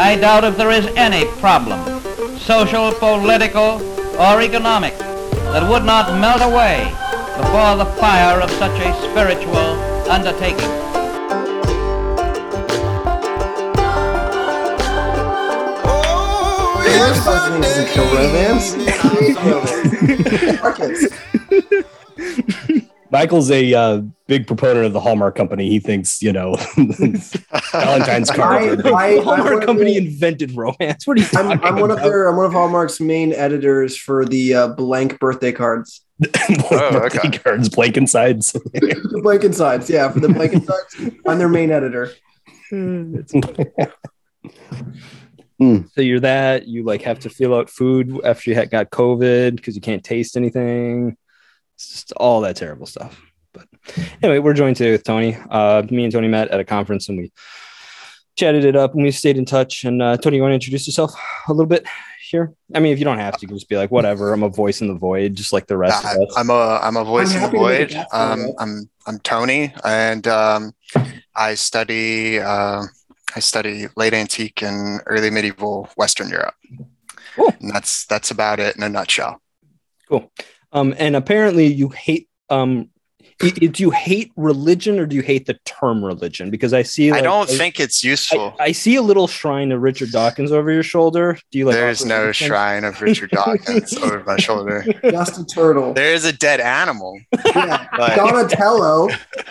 I doubt if there is any problem, social, political, or economic, that would not melt away before the fire of such a spiritual undertaking. This doesn't even kill romance. Marcus. Michael's a uh, big proponent of the Hallmark Company. He thinks, you know, Valentine's card. I- I- the Hallmark I- Company invented romance. What are you I'm, I'm one of their I'm one of Hallmark's main editors for the uh, blank birthday cards. Oh, birthday okay. cards, blank insides. The blank insides, yeah, for the blank insides. I'm their main editor. So you're that you like have to feel out food after you had got COVID because you can't taste anything. It's just all that terrible stuff. But anyway, we're joined today with Tony. Uh, me and Tony met at a conference and we chatted it up and we stayed in touch. And uh, Tony, you want to introduce yourself a little bit here? I mean, if you don't have to, you can just be like, whatever. I'm a voice in the void, just like the rest I, of us. I'm a I'm a voice in the happy to make void. Um. I'm I'm Tony, and um, I study uh, I study late antique and early medieval Western Europe. Cool. And that's that's about it in a nutshell. Um, and apparently you hate um i- i- do you hate religion or do you hate the term religion? Because I see I don't think it's useful. I, I see a little shrine of Richard Dawkins over your shoulder. Do you like There's no resistance? shrine of Richard Dawkins over my shoulder. Just a turtle. There is a dead animal, Yeah. but Donatello.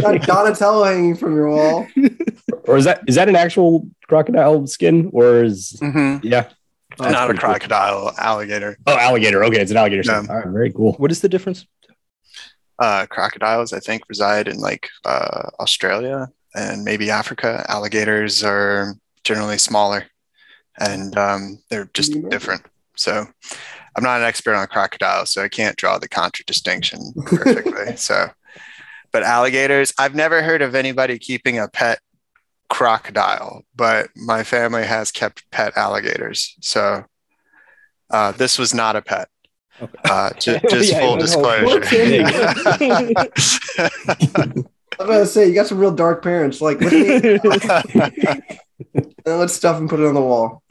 Got Donatello hanging from your wall. or is that is that an actual crocodile skin? Or is Mhm. yeah. Oh, not a pretty cool. crocodile, alligator. Oh, alligator. Okay, it's an alligator skin. No. All right, very cool. What is the difference? uh, crocodiles, I think, reside in like uh, Australia and maybe Africa. Alligators are generally smaller and um, they're just Mhm. different. So I'm not an expert on crocodiles, so I can't draw the contradistinction perfectly. so, but alligators, I've never heard of anybody keeping a pet crocodile, but my family has kept pet alligators. So uh, this was not a pet. Okay. Uh, ju- just Yeah, full I disclosure. I'm gonna say you got some real dark parents. Like, let's, uh, let's stuff and put it on the wall.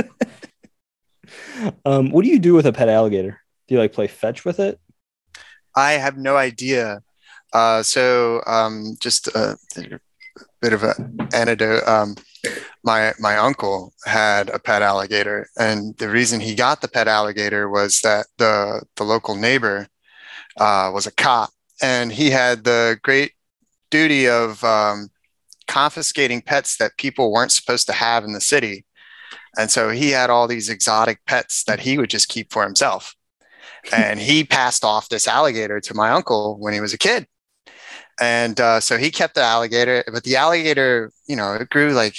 Um, what do you do with a pet alligator? Do you like play fetch with it? I have no idea. Uh, so um, just a bit of an anecdote. Um, my my uncle had a pet alligator, and the reason he got the pet alligator was that the the local neighbor uh, was a cop, and he had the great duty of um, confiscating pets that people weren't supposed to have in the city. And so he had all these exotic pets that he would just keep for himself and he passed off this alligator to my uncle when he was a kid and uh, so he kept the alligator but the alligator you know it grew like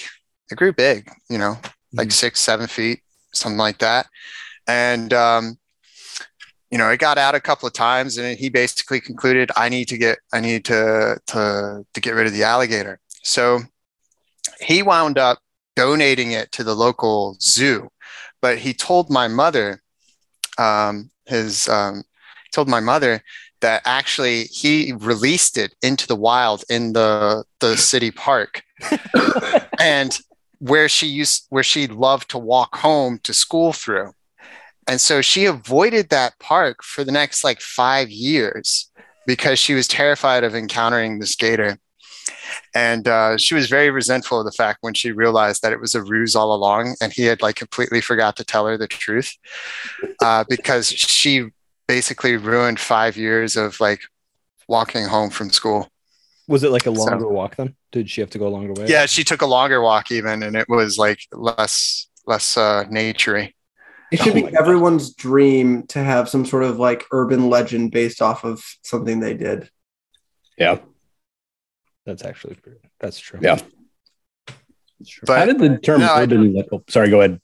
it grew big you know like six seven feet something like that. And um, you know it got out a couple of times and he basically concluded i need to get i need to to to get rid of the alligator. So he wound up donating it to the local zoo but he told my mother um, his um, told my mother that actually he released it into the wild in the the city park. And where she used where she loved to walk home to school through. And so she avoided that park for the next like five years because she was terrified of encountering this gator. And uh, she was very resentful of the fact when she realized that it was a ruse all along and he had like completely forgot to tell her the truth uh, because she basically ruined five years of like walking home from school. Was it like a So- longer walk then? Did she have to go a longer way? Yeah, she took a longer walk even, and it was like less less uh, naturey. It should Oh be my God. everyone's dream to have some sort of like urban legend based off of something they did. Yeah. That's actually pretty, that's true. Yeah. That's true. But How did the term No, I- urban? Oh, sorry. Go ahead.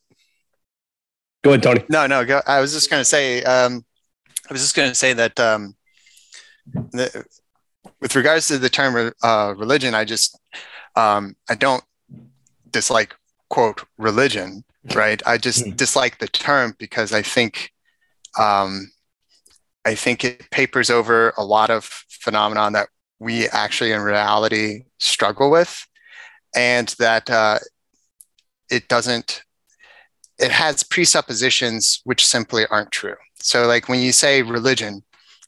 Go ahead, Tony. No, no. Go, I was just going to say. Um, I was just going to say that um, the, with regards to the term uh, religion, I just um, I don't dislike quote religion, right? I just Hmm. dislike the term because I think um, I think it papers over a lot of phenomenon that we actually in reality struggle with, and that uh, it doesn't it has presuppositions which simply aren't true so like when you say religion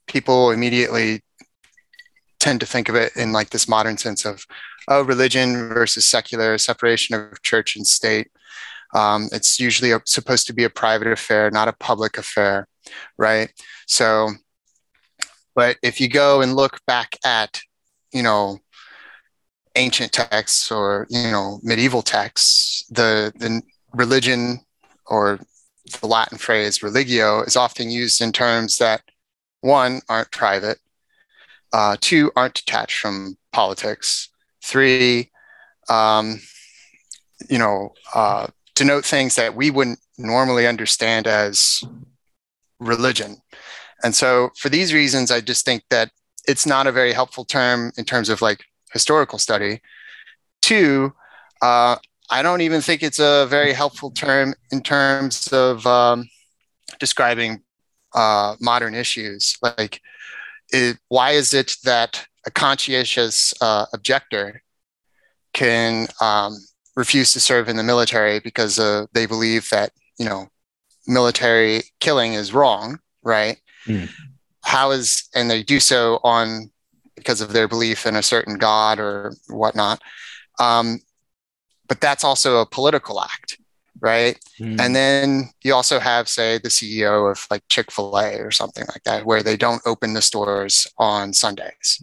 people immediately tend to think of it in like this modern sense of oh religion versus secular separation of church and state. Um, it's usually a, supposed to be a private affair not a public affair right? So but if you go and look back at you know ancient texts or you know medieval texts the the religion or the latin phrase religio is often used in terms that one aren't private uh, two aren't detached from politics three um, you know uh, denote things that we wouldn't normally understand as religion and so for these reasons i just think that it's not a very helpful term in terms of like historical study. Two, uh, I don't even think it's a very helpful term in terms of um, describing uh, modern issues. Like, it, why is it that a conscientious uh, objector can um, refuse to serve in the military because uh, they believe that you know military killing is wrong, right? Mm. How is and they do so on because of their belief in a certain god or whatnot. Um, but that's also a political act, right? Mm. And then you also have, say, the CEO of like Chick fil A or something like that, where they don't open the stores on Sundays.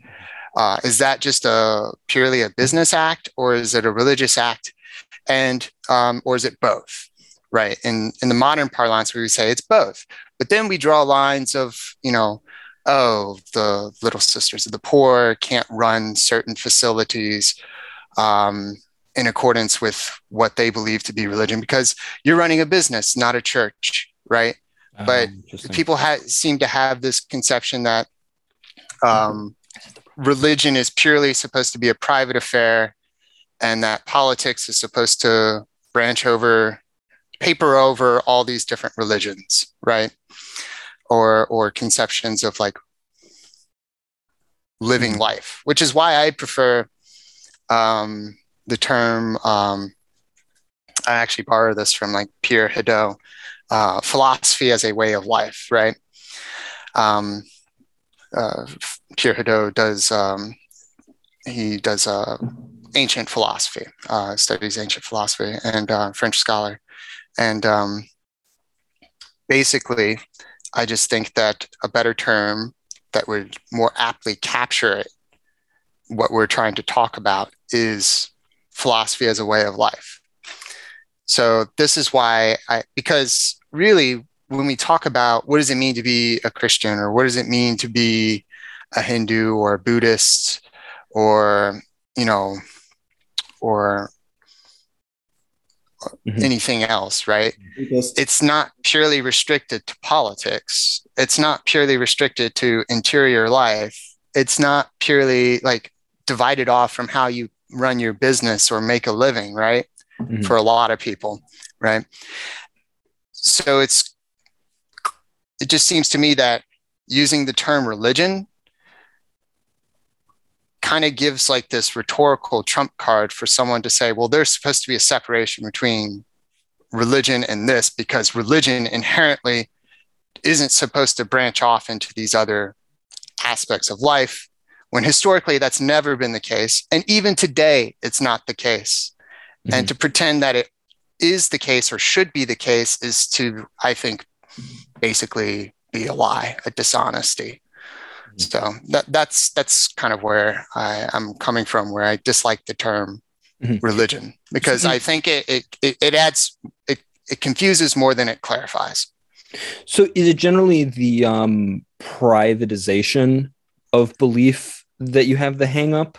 Uh, is that just a purely a business act or is it a religious act? And, um, or is it both? Right. In, in the modern parlance, we would say it's both. But then we draw lines of, you know, oh, the Little Sisters of the Poor can't run certain facilities um, in accordance with what they believe to be religion because you're running a business, not a church, right? Um, but people ha- seem to have this conception that um, religion is purely supposed to be a private affair and that politics is supposed to branch over, paper over all these different religions, right? or or conceptions of like living mm-hmm. life, which is why I prefer um, the term. Um, I actually borrow this from like Pierre Hadot, uh, philosophy as a way of life, right? Um, uh, Pierre Hadot does um, he does uh, ancient philosophy, uh, studies ancient philosophy, and uh, French scholar, and um, basically I just think that a better term that would more aptly capture it, what we're trying to talk about is philosophy as a way of life. So this is why I, because really when we talk about what does it mean to be a Christian or what does it mean to be a Hindu or a Buddhist or, you know, or mm-hmm. anything else, right? It's not purely restricted to politics. It's not purely restricted to interior life. It's not purely like divided off from how you run your business or make a living, right? Mm-hmm. For a lot of people, right? So it's it just seems to me that using the term religion kind of gives like this rhetorical trump card for someone to say, well, there's supposed to be a separation between religion and this because religion inherently isn't supposed to branch off into these other aspects of life when historically that's never been the case. And even today, it's not the case. Mm-hmm. And to pretend that it is the case or should be the case is to, I think, basically be a lie, a dishonesty. So that, that's that's kind of where I, am coming from, where I dislike the term mm-hmm. religion because I think it, it it adds it it confuses more than it clarifies. So is it generally the um, privatization of belief that you have the hang up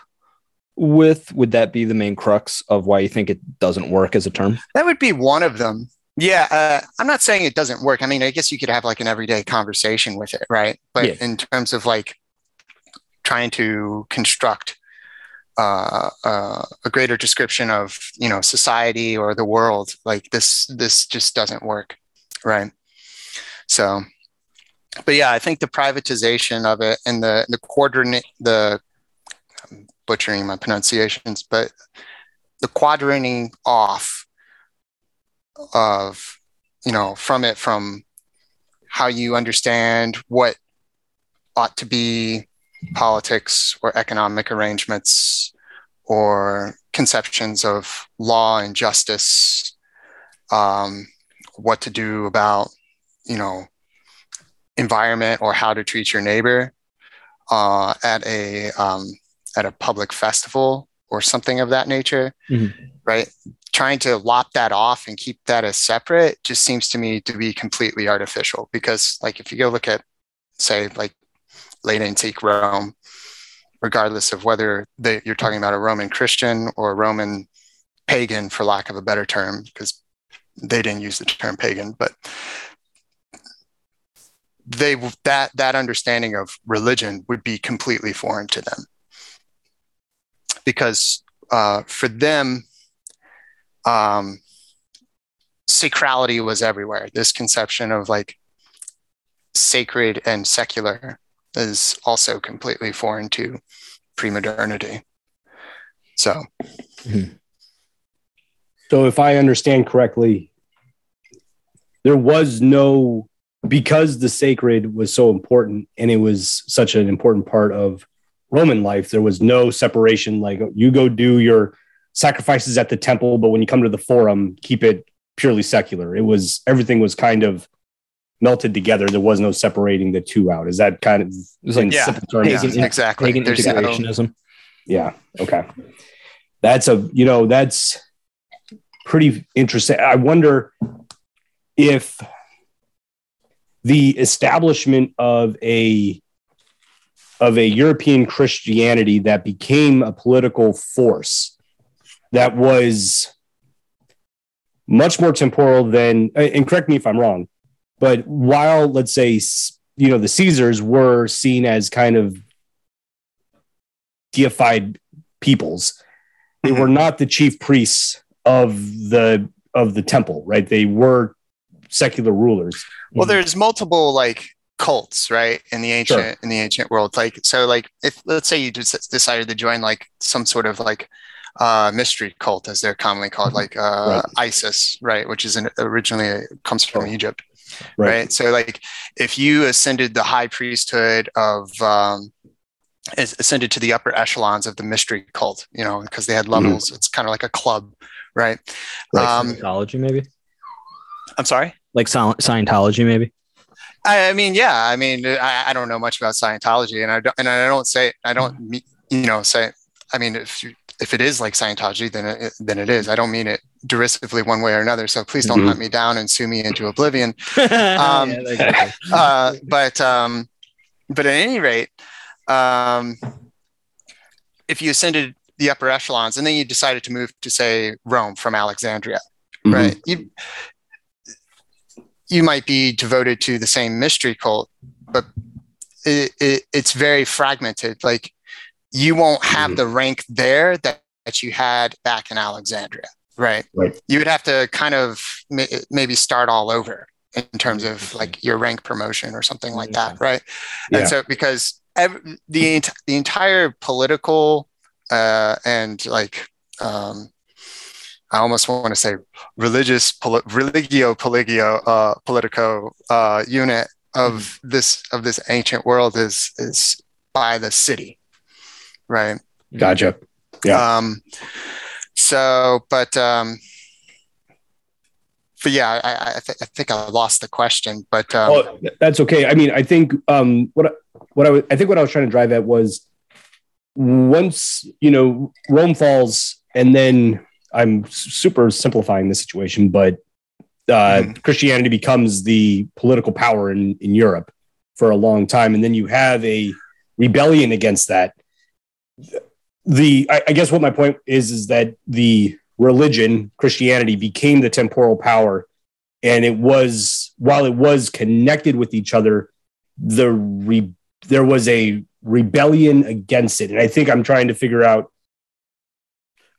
with? Would that be the main crux of why you think it doesn't work as a term? That would be one of them. Yeah, uh, I'm not saying it doesn't work. I mean, I guess you could have like an everyday conversation with it, right? But yeah. in terms of like trying to construct uh, uh, a greater description of you know society or the world, like this, this just doesn't work, right? So, but yeah, I think the privatization of it and the the coordinate the I'm butchering my pronunciations, but the quadrantting off of you know from it from how you understand what ought to be politics or economic arrangements or conceptions of law and justice um, what to do about you know environment or how to treat your neighbor uh, at a um, at a public festival or something of that nature Mhm. right trying to lop that off and keep that as separate just seems to me to be completely artificial because like if you go look at say like late antique rome regardless of whether they, you're talking about a roman christian or a roman pagan for lack of a better term because they didn't use the term pagan but they that that understanding of religion would be completely foreign to them. Because uh, for them um, sacrality was everywhere. This conception of like sacred and secular is also completely foreign to pre-modernity. So. So if I understand correctly, there was no because the sacred was so important and it was such an important part of Roman life, there was no separation like you go do your sacrifices at the temple, but when you come to the forum, keep it purely secular. It was everything was kind of melted together. There was no separating the two out. Is that kind of like Yeah. yeah, exactly pagan There's no- Yeah. Okay. That's a, you know, that's pretty interesting. I wonder if the establishment of a of a European Christianity that became a political force that was much more temporal than and correct me if I'm wrong, but while let's say you know the Caesars were seen as kind of deified peoples. They mm-hmm. were not the chief priests of the of the temple, right? They were secular rulers. well there's multiple like cults right in the ancient Sure. in the ancient world like so like if let's say you just decided to join like some sort of like uh mystery cult as they're commonly called like uh isis right which is an, originally uh, comes from egypt Right. right. so like if you ascended the high priesthood of um ascended to the upper echelons of the mystery cult you know because they had levels it's kind of like a club right, Right. um Scientology, maybe i'm sorry like Sci- Scientology, maybe. I, I mean, yeah. I mean, I, I don't know much about Scientology, and I don't, and I don't say, I don't, you know, say. I mean, if you, if it is like Scientology, then it, then it is. I don't mean it derisively one way or another. So please don't Mhm. hunt me down and sue me into oblivion. um, Uh, but um, but at any rate, um, if you ascended the upper echelons and then you decided to move to say Rome from Alexandria, Mhm. right? You you might be devoted to the same mystery cult, but it, it, it's very fragmented. Like you won't have the rank there that, that you had back in Alexandria, right? Right. You would have to kind of ma- maybe start all over in terms of like your rank promotion or something like that, right? Yeah. And so because ev- the the entire political uh, and like um, I almost want to say religious poli- religio poligio uh, politico uh, unit of this of this ancient world is is by the city, right? Gotcha. Yeah. Um, so, but um, but yeah, I I, th- I think I lost the question, but um, Oh, that's okay. I mean, I think um, what I- what I was, I think what I was trying to drive at was once you know Rome falls, and then I'm super simplifying the situation, but uh, Mhm. Christianity becomes the political power in in Europe for a long time, and then you have a rebellion against that. The I, I guess what my point is is that the religion Christianity became the temporal power and it was while it was connected with each other the re, there was a rebellion against it and i think i'm trying to figure out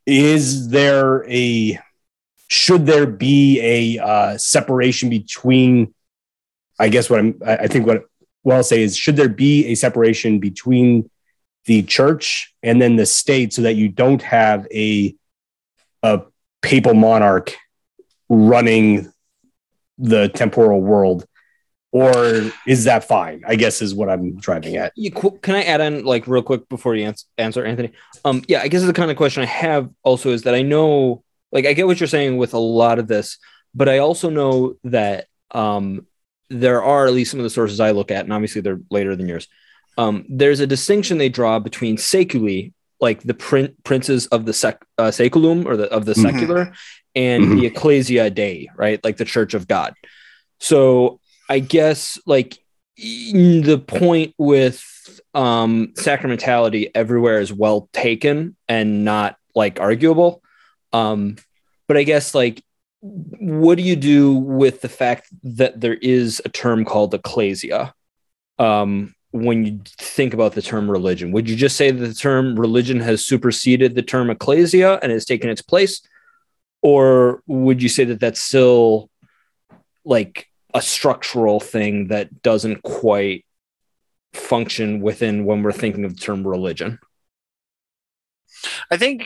is there a should there be a uh, separation between i guess what i'm i think what what i'll say is should there be a separation between the church and then the state so that you don't have a a papal monarch running the temporal world or is that fine i guess is what i'm driving at You, can I add on like real quick before you ans- answer, Anthony? Um, yeah, I guess the kind of question I have also is that I know, like, I get what you're saying with a lot of this, but I also know that um, there are at least some of the sources I look at, and obviously they're later than yours. Um, there's a distinction they draw between seculi, like the prin- princes of the sec- uh, seculum or the of the Mhm. secular, and the ecclesia dei, right, like the Church of God. So I guess like the point with um sacramentality everywhere is well taken and not like arguable. Um but i guess like what do you do with the fact that there is a term called ecclesia? Um when you think about the term religion would you just say that the term religion has superseded the term ecclesia and has taken its place? Or would you say that that's still like a structural thing that doesn't quite function within when we're thinking of the term religion. I think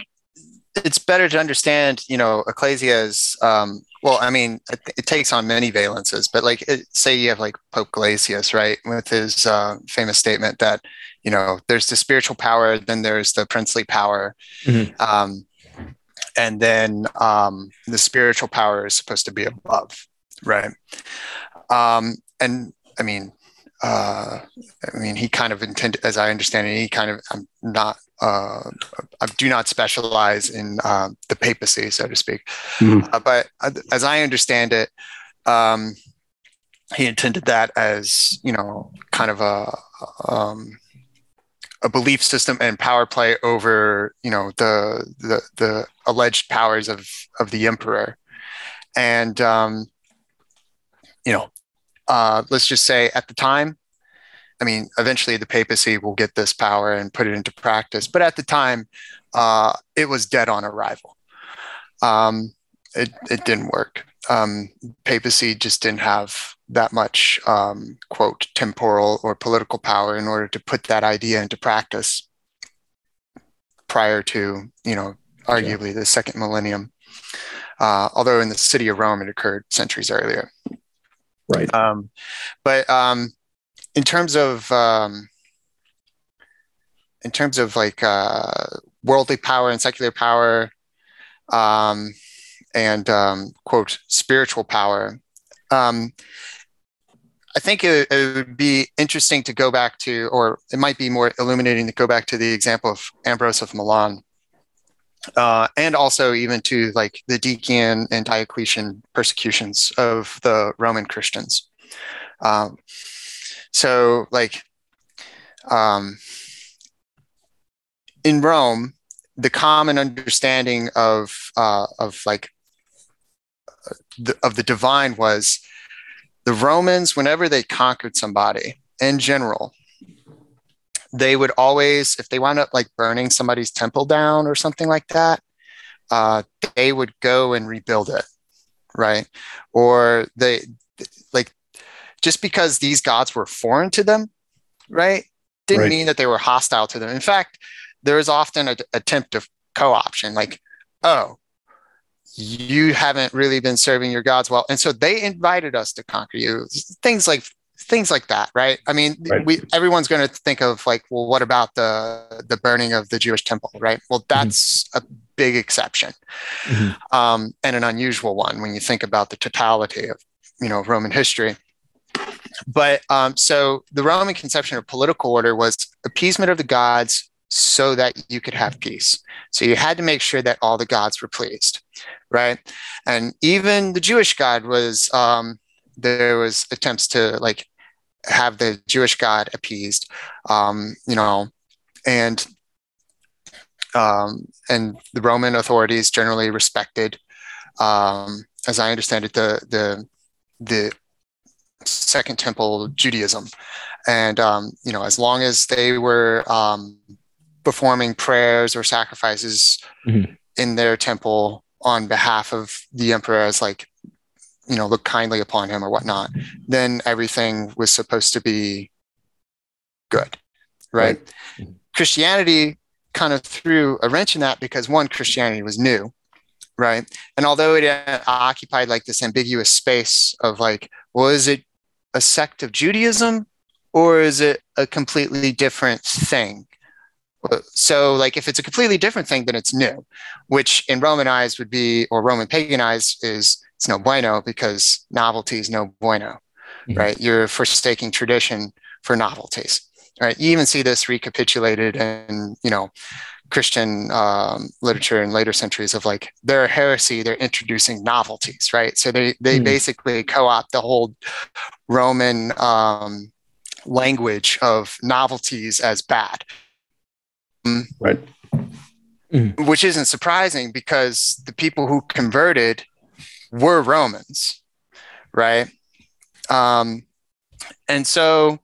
it's better to understand, you know, ecclesia um, well. I mean, it, it takes on many valences, but like, it, say you have like Pope Gelasius, right, with his uh, famous statement that you know there's the spiritual power, then there's the princely power, Mhm. um, and then um, the spiritual power is supposed to be above, right? Um, and I mean, uh, I mean, he kind of intended, as I understand it, he kind of, I'm not, uh, I do not specialize in um, the papacy, so to speak. Mhm. Uh, but uh, as I understand it, um, he intended that as, you know, kind of a, um, a belief system and power play over, you know, the the, the alleged powers of of the emperor, and um, you know, uh, let's just say at the time, I mean, eventually the papacy will get this power and put it into practice. But at the time, uh, it was dead on arrival. Um, it, it didn't work. Um, papacy just didn't have that much, um, quote, temporal or political power in order to put that idea into practice prior to, you know, arguably the second millennium. Uh, although in the city of Rome, it occurred centuries earlier. Right Um, but um, in terms of um, in terms of like uh, worldly power and secular power, um, and um, quote spiritual power, um, I think it, it would be interesting to go back to, or it might be more illuminating to go back to the example of Ambrose of Milan. Uh, and also even to like the Decian and Diocletian persecutions of the Roman Christians. Um, so like um, in Rome, the common understanding of uh, of like the, of the divine was the Romans, whenever they conquered somebody in general, they would always, if they wound up like burning somebody's temple down or something like that, uh, they would go and rebuild it, right? Or they like just because these gods were foreign to them, right, didn't Right. mean that they were hostile to them. In fact, there is often an attempt of co-option, like, oh, you haven't really been serving your gods well, and so they invited us to conquer you. Things like things like that, right? I mean, Right. we everyone's going to think of like, well, what about the the burning of the Jewish temple, right? Well, that's a big exception Mhm. um, and an unusual one when you think about the totality of you know Roman history. But um, so the Roman conception of political order was appeasement of the gods so that you could have peace. So you had to make sure that all the gods were pleased, right? And even the Jewish God was um, there was attempts to like have the Jewish God appeased, um, you know, and um, and the Roman authorities generally respected, um, as I understand it, the the the Second Temple Judaism, and um, you know, as long as they were um, performing prayers or sacrifices Mhm. in their temple on behalf of the emperor, as like you know, look kindly upon him or whatnot, then everything was supposed to be good, right? Christianity kind of threw a wrench in that because one, Christianity was new, right? And although it uh, occupied like this ambiguous space of like, well, is it a sect of Judaism or is it a completely different thing? So, like, if it's a completely different thing, then it's new, which in Roman eyes would be, or Roman pagan eyes is, it's no bueno because novelty is no bueno, Mhm. right? You're forsaking tradition for novelties, right? You even see this recapitulated in, you know, Christian um, literature in later centuries of like they're a heresy, they're introducing novelties, right? So they they Hmm. basically co-opt the whole Roman um, language of novelties as bad, Right. which isn't surprising because the people who converted were Romans, right? Um, and so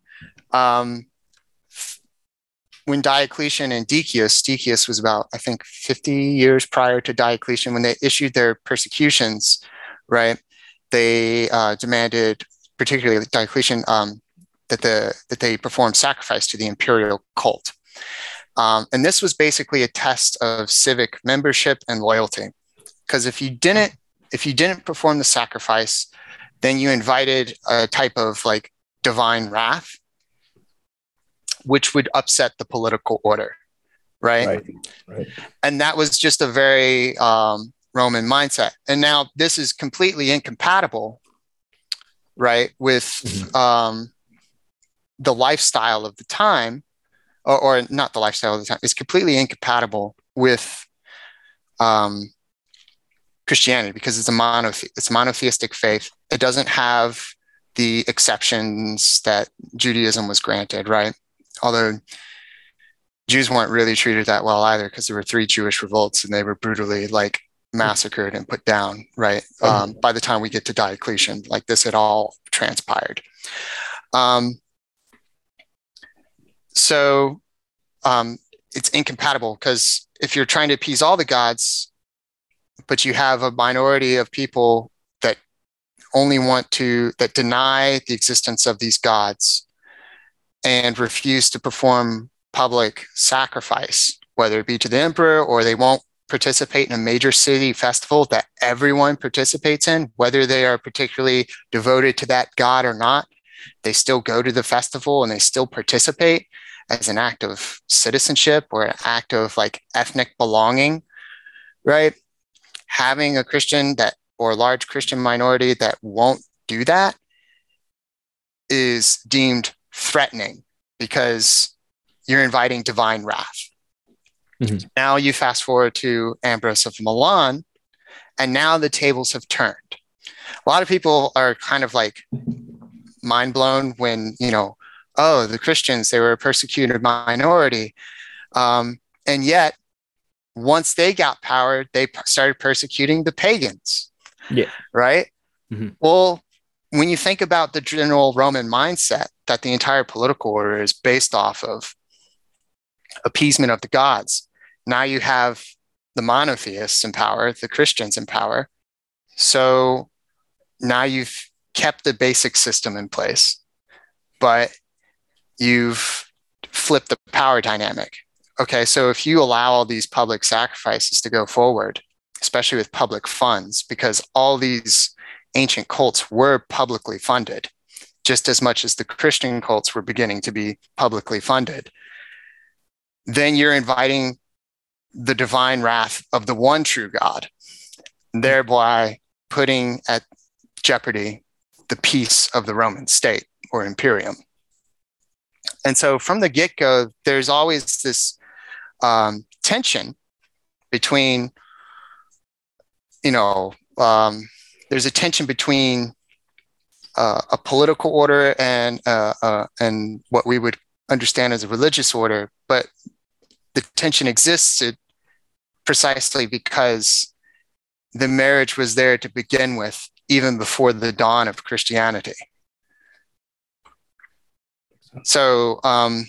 um, when Diocletian and Decius, Decius was about, I think, 50 years prior to Diocletian, when they issued their persecutions, right? They uh, demanded, particularly Diocletian, um, that the that they perform sacrifice to the imperial cult, um, and this was basically a test of civic membership and loyalty. Because if you didn't if you didn't perform the sacrifice, then you invited a type of like divine wrath which would upset the political order, right? Right. Right. And that was just a very um, Roman mindset. And now this is completely incompatible, right, with Mhm. um, the lifestyle of the time, or, or not the lifestyle of the time. It's completely incompatible with um, Christianity because it's a monothe- it's a monotheistic faith. It doesn't have the exceptions that Judaism was granted, right? Although Jews weren't really treated that well either because there were three Jewish revolts and they were brutally like massacred and put down, right? Um, by the time we get to Diocletian, like this had all transpired. Um, so um, it's incompatible because if you're trying to appease all the gods, but you have a minority of people that only want to, that deny the existence of these gods and refuse to perform public sacrifice, whether it be to the emperor or they won't participate in a major city festival that everyone participates in, whether they are particularly devoted to that god or not. They still go to the festival and they still participate as an act of citizenship or an act of like ethnic belonging, right? Having a Christian that or a large Christian minority that won't do that is deemed threatening because you're inviting divine wrath. Mhm. Now you fast forward to Ambrose of Milan, and now the tables have turned. A lot of people are kind of like mind blown when, you know, oh, the Christians, they were a persecuted minority. Um, and yet, once they got power, they p- started persecuting the pagans. Yeah. Right? Mhm. Well, when you think about the general Roman mindset that the entire political order is based off of appeasement of the gods, now you have the monotheists in power, the Christians in power. So now you've kept the basic system in place, but you've flipped the power dynamic. Okay, so if you allow all these public sacrifices to go forward, especially with public funds, because all these ancient cults were publicly funded, just as much as the Christian cults were beginning to be publicly funded, then you're inviting the divine wrath of the one true God, thereby putting at jeopardy the peace of the Roman state or imperium. And so from the get go, there's always this um, tension between, you know, um, there's a tension between uh, a political order and uh, uh, and what we would understand as a religious order, but the tension existed precisely because the marriage was there to begin with, even before the dawn of Christianity. So um,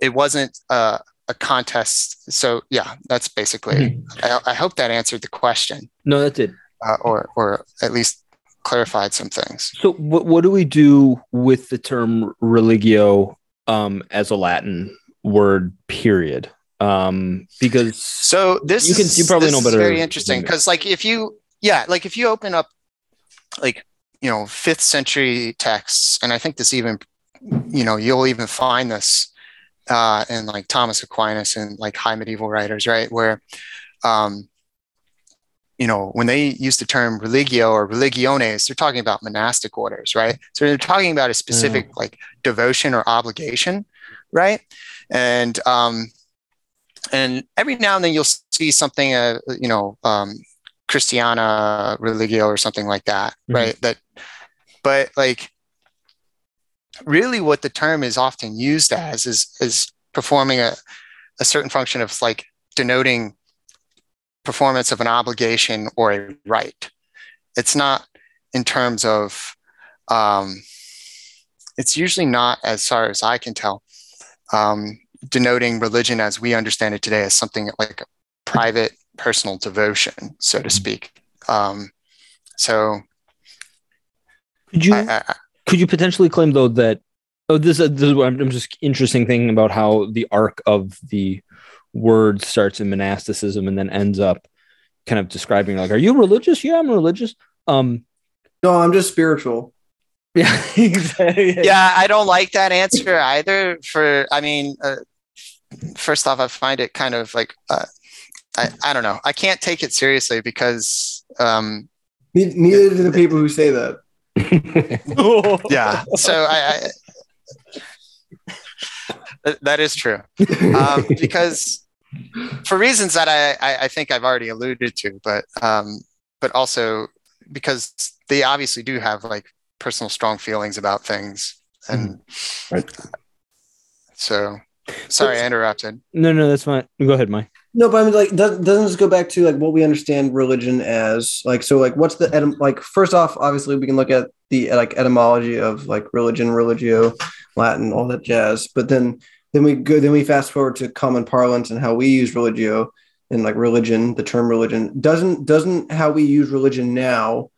it wasn't uh, a contest. So yeah, that's basically. I, I hope that answered the question, No, that did. uh, or or at least clarified some things. So what what do we do with the term religio um, as a Latin word? Period. Um, because So this You can- is, you probably know better Very interesting because, like, if you, yeah, like if you open up, like, you know, fifth century texts, and I think this even, you know, you'll even find this uh, in like Thomas Aquinas and like high medieval writers, right? Where, um, you know, when they use the term religio or religiones, they're talking about monastic orders, right? So they're talking about a specific like devotion or obligation, right? And um, and every now and then you'll see something, uh, you know, um, Christiana religio or something like that, Mhm. right? That, but like, really, what the term is often used as is is performing a a certain function of like denoting performance of an obligation or a right. It's not in terms of, um, it's usually not, as far as I can tell, um, denoting religion as we understand it today as something like a private personal devotion, so to speak. Um, so could you I, I, could you potentially claim though that oh this, uh, this is what I'm, I'm just interesting thinking about how the arc of the word starts in monasticism and then ends up kind of describing like are you religious yeah i'm religious um No, I'm just spiritual. yeah exactly yeah, I don't like that answer either. For I mean, uh, first off, I find it kind of like uh, I I don't know. I can't take it seriously because um, Neither do the people who say that. yeah. So I, I, that is true um, because for reasons that I, I I think I've already alluded to, but um, but also because they obviously do have like personal strong feelings about things and Right. so sorry I interrupted. no no that's fine go ahead mike No, but I mean, like, does, doesn't this go back to like what we understand religion as? Like, so, like, what's the etym- like? First off, obviously, we can look at the like etymology of like religion, religio, Latin, all that jazz. But then, then we go, then we fast forward to common parlance and how we use religio and like religion. The term religion doesn't doesn't how we use religion now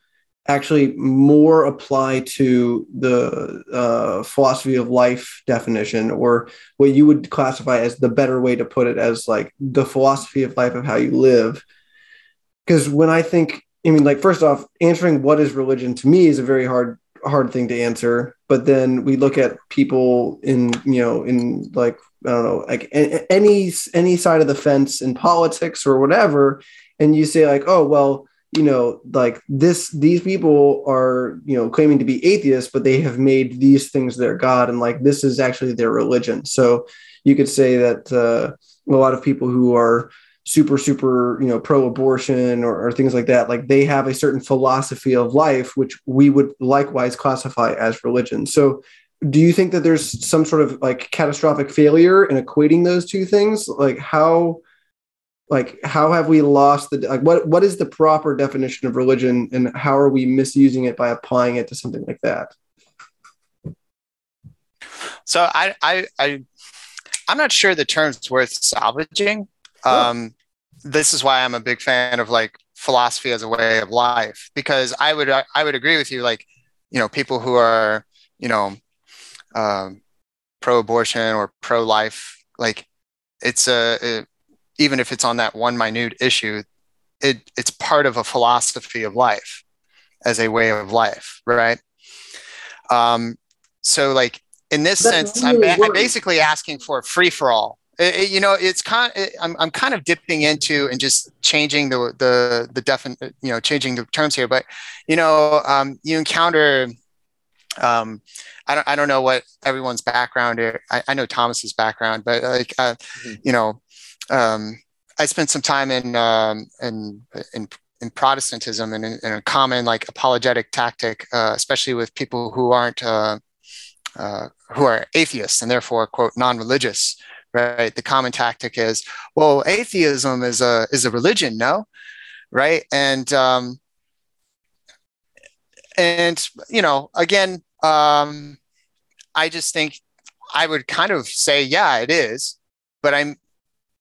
actually more apply to the uh, philosophy of life definition or what you would classify as the better way to put it as like the philosophy of life of how you live. Because when i think i mean like first off answering what is religion to me is a very hard hard thing to answer but then we look at people in you know in like i don't know like any any side of the fence in politics or whatever and you say like oh well you know like this these people are you know claiming to be atheists but they have made these things their god and like this is actually their religion. So you could say that uh, a lot of people who are super super you know pro-abortion or, or things like that like they have a certain philosophy of life which we would likewise classify as religion. So do you think that there's some sort of like catastrophic failure in equating those two things? Like how like how have we lost the like what what is the proper definition of religion and how are we misusing it by applying it to something like that So I I, I I'm not sure the term's worth salvaging. Um, this is why I'm a big fan of like philosophy as a way of life because I would I would agree with you like you know people who are you know um, pro-abortion or pro-life like it's a it, even if it's on that one minute issue it it's part of a philosophy of life as a way of life right? Um so like in this That's sense I'm, ba- I'm basically asking for a free for all you know it's kind of, I'm, I'm kind of dipping into and just changing the the the defin you know changing the terms here but you know um you encounter um I don't, I don't know what everyone's background is. I, I know Thomas's background, but like, uh, you know, um, I spent some time in, um, in, in, in Protestantism and in, in a common like apologetic tactic, uh, especially with people who aren't, uh, uh, who are atheists and therefore quote non-religious, right? The common tactic is, well, atheism is a, is a religion, no? Right. And, um, and you know again um i just think i would kind of say yeah it is but i'm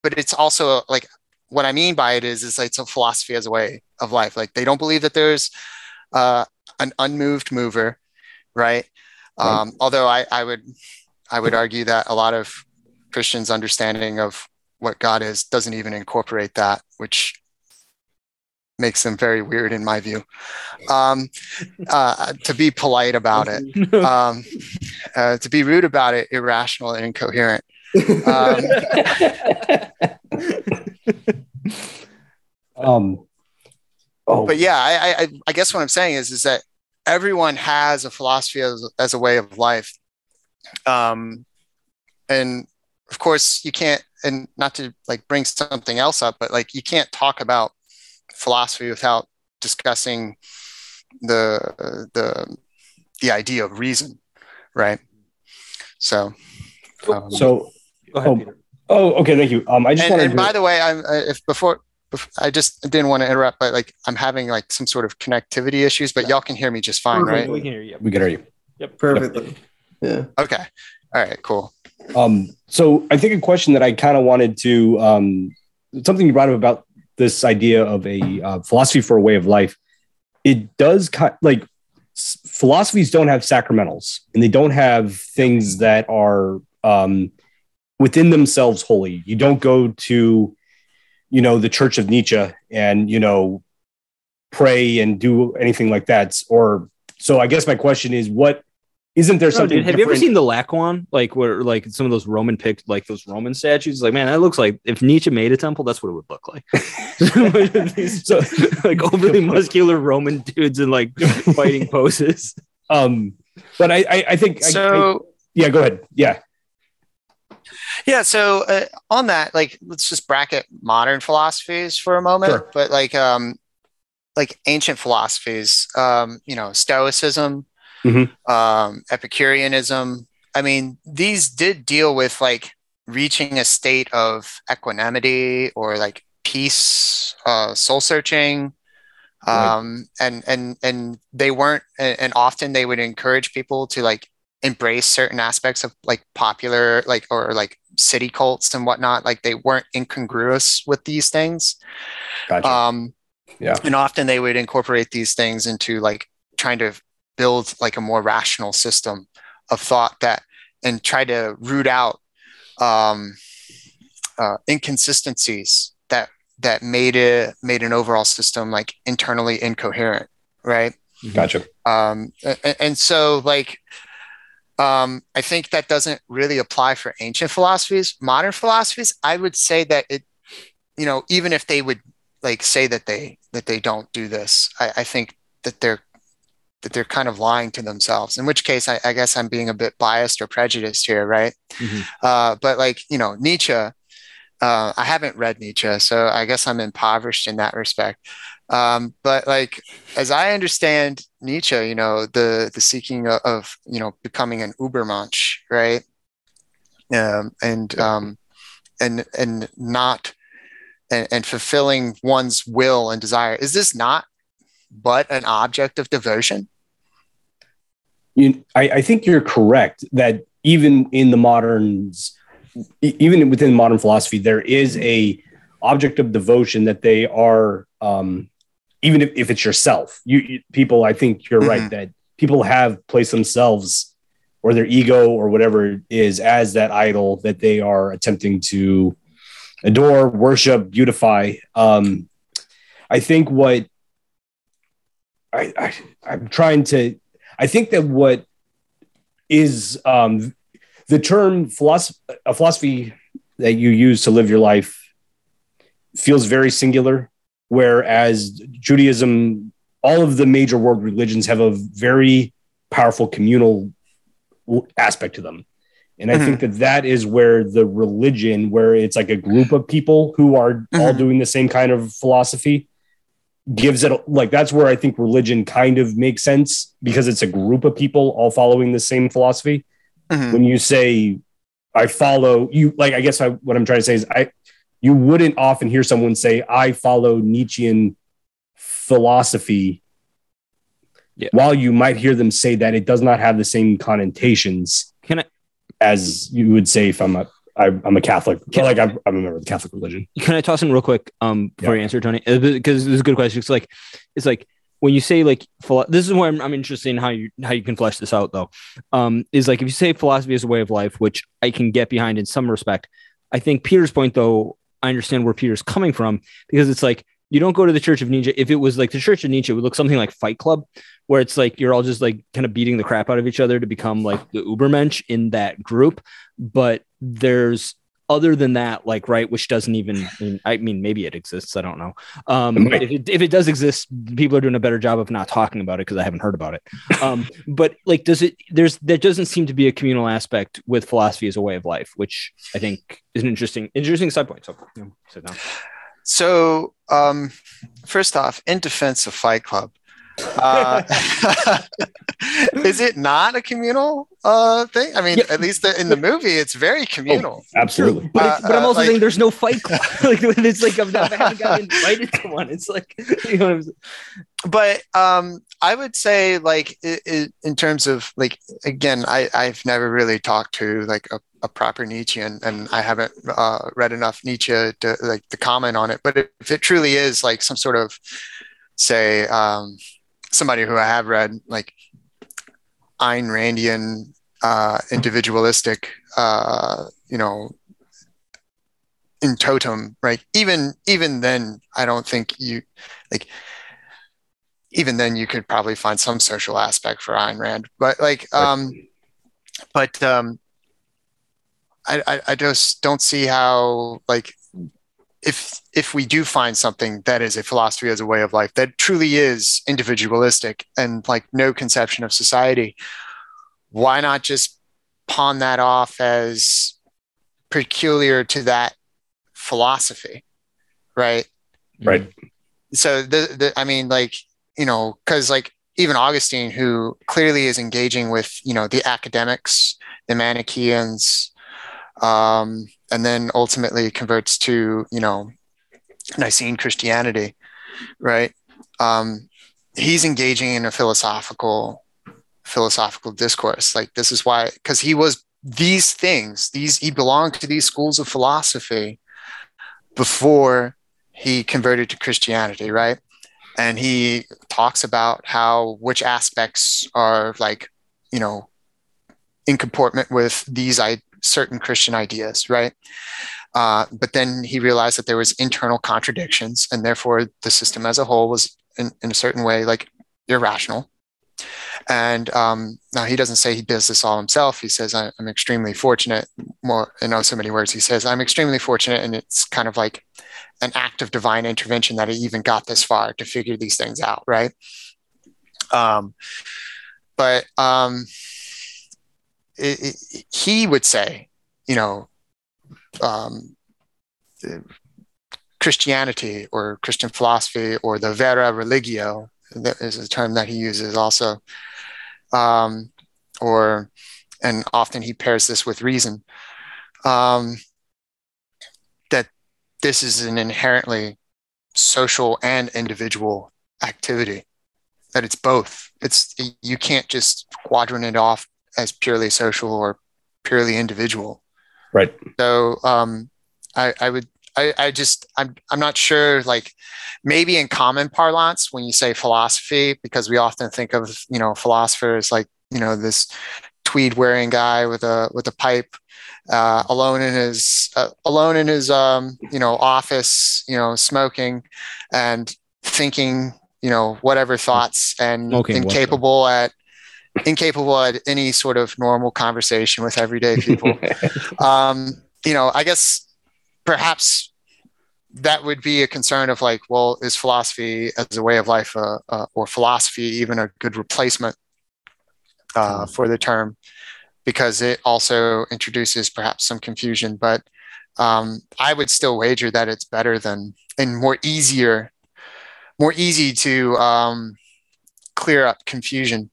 but it's also like what i mean by it is is like it's a philosophy as a way of life like they don't believe that there's uh an unmoved mover right um although i i would i would argue that a lot of christians understanding of what God is doesn't even incorporate that, which makes them very weird in my view. Um, uh, to be polite about it, um, uh, to be rude about it, irrational and incoherent. Um, Um, oh, but yeah, I, I, I guess what I'm saying is, is that everyone has a philosophy as, as a way of life. Um, and of course you can't, and not to like bring something else up, but like you can't talk about philosophy without discussing the, the, the idea of reason. Right. So, um, so Go ahead, Oh, Peter. oh, okay, thank you. Um, I just and, wanted and to. by the way, I'm uh, if before, bef- I just didn't want to interrupt, but like I'm having like some sort of connectivity issues, but y'all can hear me just fine, right? We can hear you. we can hear you. Yep. Perfectly. Yeah. Okay. All right. Cool. Um, so I think a question that I kind of wanted to um, something you brought up about this idea of a uh, philosophy for a way of life. It does kind like s- philosophies don't have sacramentals and they don't have things that are um, within themselves holy. You don't go to, you know, the Church of Nietzsche and you know pray and do anything like that. Or so I guess my question is, what isn't there No, something? dude, have you ever seen the Laocoon? Like where like some of those Roman picked like those Roman statues? Like, man, that looks like if Nietzsche made a temple, that's what it would look like. so like overly muscular Roman dudes in like fighting poses. Um, but I, I, I think I- I- So yeah, go ahead. Yeah, yeah. So uh, on that, like, let's just bracket modern philosophies for a moment. Sure. But like, um, like ancient philosophies, um, you know, Stoicism, Mhm. um, Epicureanism. I mean, these did deal with like reaching a state of equanimity or like peace, uh, soul searching. Right. Um, and, and, and they weren't, and often they would encourage people to like embrace certain aspects of like popular, like, or like city cults and whatnot. Like they weren't incongruous with these things. gotcha. Um, Yeah. And often they would incorporate these things into like trying to build like a more rational system of thought that and try to root out um, uh, inconsistencies that that made it made an overall system like internally incoherent, right? gotcha. um, and, and so like um, i think that doesn't really apply for ancient philosophies. Modern philosophies i would say that it you know even if they would like say that they that they don't do this i, I think that they're that they're kind of lying to themselves in which case i, I guess i'm being a bit biased or prejudiced here right? Mhm. uh, but like you know nietzsche uh, i haven't read nietzsche so i guess i'm impoverished in that respect um, but like as I understand Nietzsche, you know, the the seeking of, of you know becoming an Ubermensch, right? Um, and um, and and not and, and fulfilling one's will and desire. Is this not but an object of devotion? You, I, I think you're correct that even in the moderns, even within modern philosophy, there is a object of devotion that they are, um, even if, if it's yourself. You, you people, I think you're right Mhm. that people have placed themselves or their ego or whatever it is as that idol that they are attempting to adore, worship, beautify. Um, I think what I, I I'm trying to I think that what is um, the term philosophy, a philosophy that you use to live your life feels very singular, whereas Judaism, all of the major world religions have a very powerful communal aspect to them. And I think that that is where the religion, where it's like a group of people who are all Mhm. doing the same kind of philosophy, gives it like that's where I think religion kind of makes sense because it's a group of people all following the same philosophy. Mhm. When you say I follow you, like I guess I, what I'm trying to say is I you wouldn't often hear someone say I follow Nietzschean philosophy. Yeah. While you might hear them say that, it does not have the same connotations Can I as you would say if I'm a I, I'm a Catholic, Can- like I'm, I'm a member of the Catholic religion. can I toss in real quick um before you answer Tony Uh, because this is a good question. It's like it's like when you say like philo- this is where I'm, I'm interested in how you how you can flesh this out though um is like if you say philosophy is a way of life which I can get behind in some respect I think Peter's point, though, I understand where Peter's coming from because it's like you don't go to the Church of Nietzsche. If it was like the Church of Nietzsche, it would look something like Fight Club, where it's like you're all just like kind of beating the crap out of each other to become like the Ubermensch in that group. But there's other than that, like right, which doesn't even. I mean, I mean maybe it exists. I don't know. Um, if it, if it does exist, people are doing a better job of not talking about it because I haven't heard about it. Um, but like, does it? There's there doesn't seem to be a communal aspect with philosophy as a way of life, which I think is an interesting interesting side point. So, you know, sit down. So, um, first off, in defense of Fight Club, uh, is it not a communal uh, thing? I mean, Yeah. at least the, in the movie, it's very communal. Absolutely. But, Uh, but I'm uh, also like- saying there's no fight club. like it's like I've not I haven't gotten invited to one. It's like you know what I'm saying? but um i would say like i i in terms of like again i i've never really talked to like a, a proper nietzschean and i haven't uh, read enough nietzsche to like to comment on it but if it truly is like some sort of say um somebody who i have read like Ayn Randian uh individualistic uh you know in totem right even even then i don't think you like even then you could probably find some social aspect for Ayn Rand. But like, um, but um, I, I I just don't see how like if if we do find something that is a philosophy as a way of life that truly is individualistic and like no conception of society, why not just pawn that off as peculiar to that philosophy, right? Right. so the, the i mean like you know because like even augustine who clearly is engaging with you know the academics the manichaeans um and then ultimately converts to you know nicene christianity right um he's engaging in a philosophical philosophical discourse like this is why because he was these things these he belonged to these schools of philosophy before he converted to Christianity, right? And he talks about how which aspects are like, you know, in comportment with these I, certain Christian ideas, right? Uh, but then he realized that there was internal contradictions, and therefore the system as a whole was in, in a certain way like irrational. And um, now he doesn't say he does this all himself. He says, "I'm extremely fortunate." More in so many words, he says, "I'm extremely fortunate," and it's kind of like an act of divine intervention that he even got this far to figure these things out, right? Um, but um, it, it, he would say, you know, um, Christianity or Christian philosophy or the vera religio that is a term that he uses also, um, or and often he pairs this with reason. Um, that this is an inherently social and individual activity that it's both it's you can't just quadrant it off as purely social or purely individual Right. so um i i would I, I just I'm I'm not sure like maybe in common parlance when you say philosophy because we often think of you know philosophers like you know this tweed wearing guy with a with a pipe uh, alone in his uh, alone in his um, you know office, you know, smoking and thinking, you know, whatever thoughts and Smoking incapable at incapable at any sort of normal conversation with everyday people. um, you know, I guess perhaps that would be a concern of like, well, is philosophy as a way of life, uh, uh, or philosophy even a good replacement uh, for the term? Because it also introduces perhaps some confusion, but um, I would still wager that it's better than and more easier, more easy to um, clear up confusion.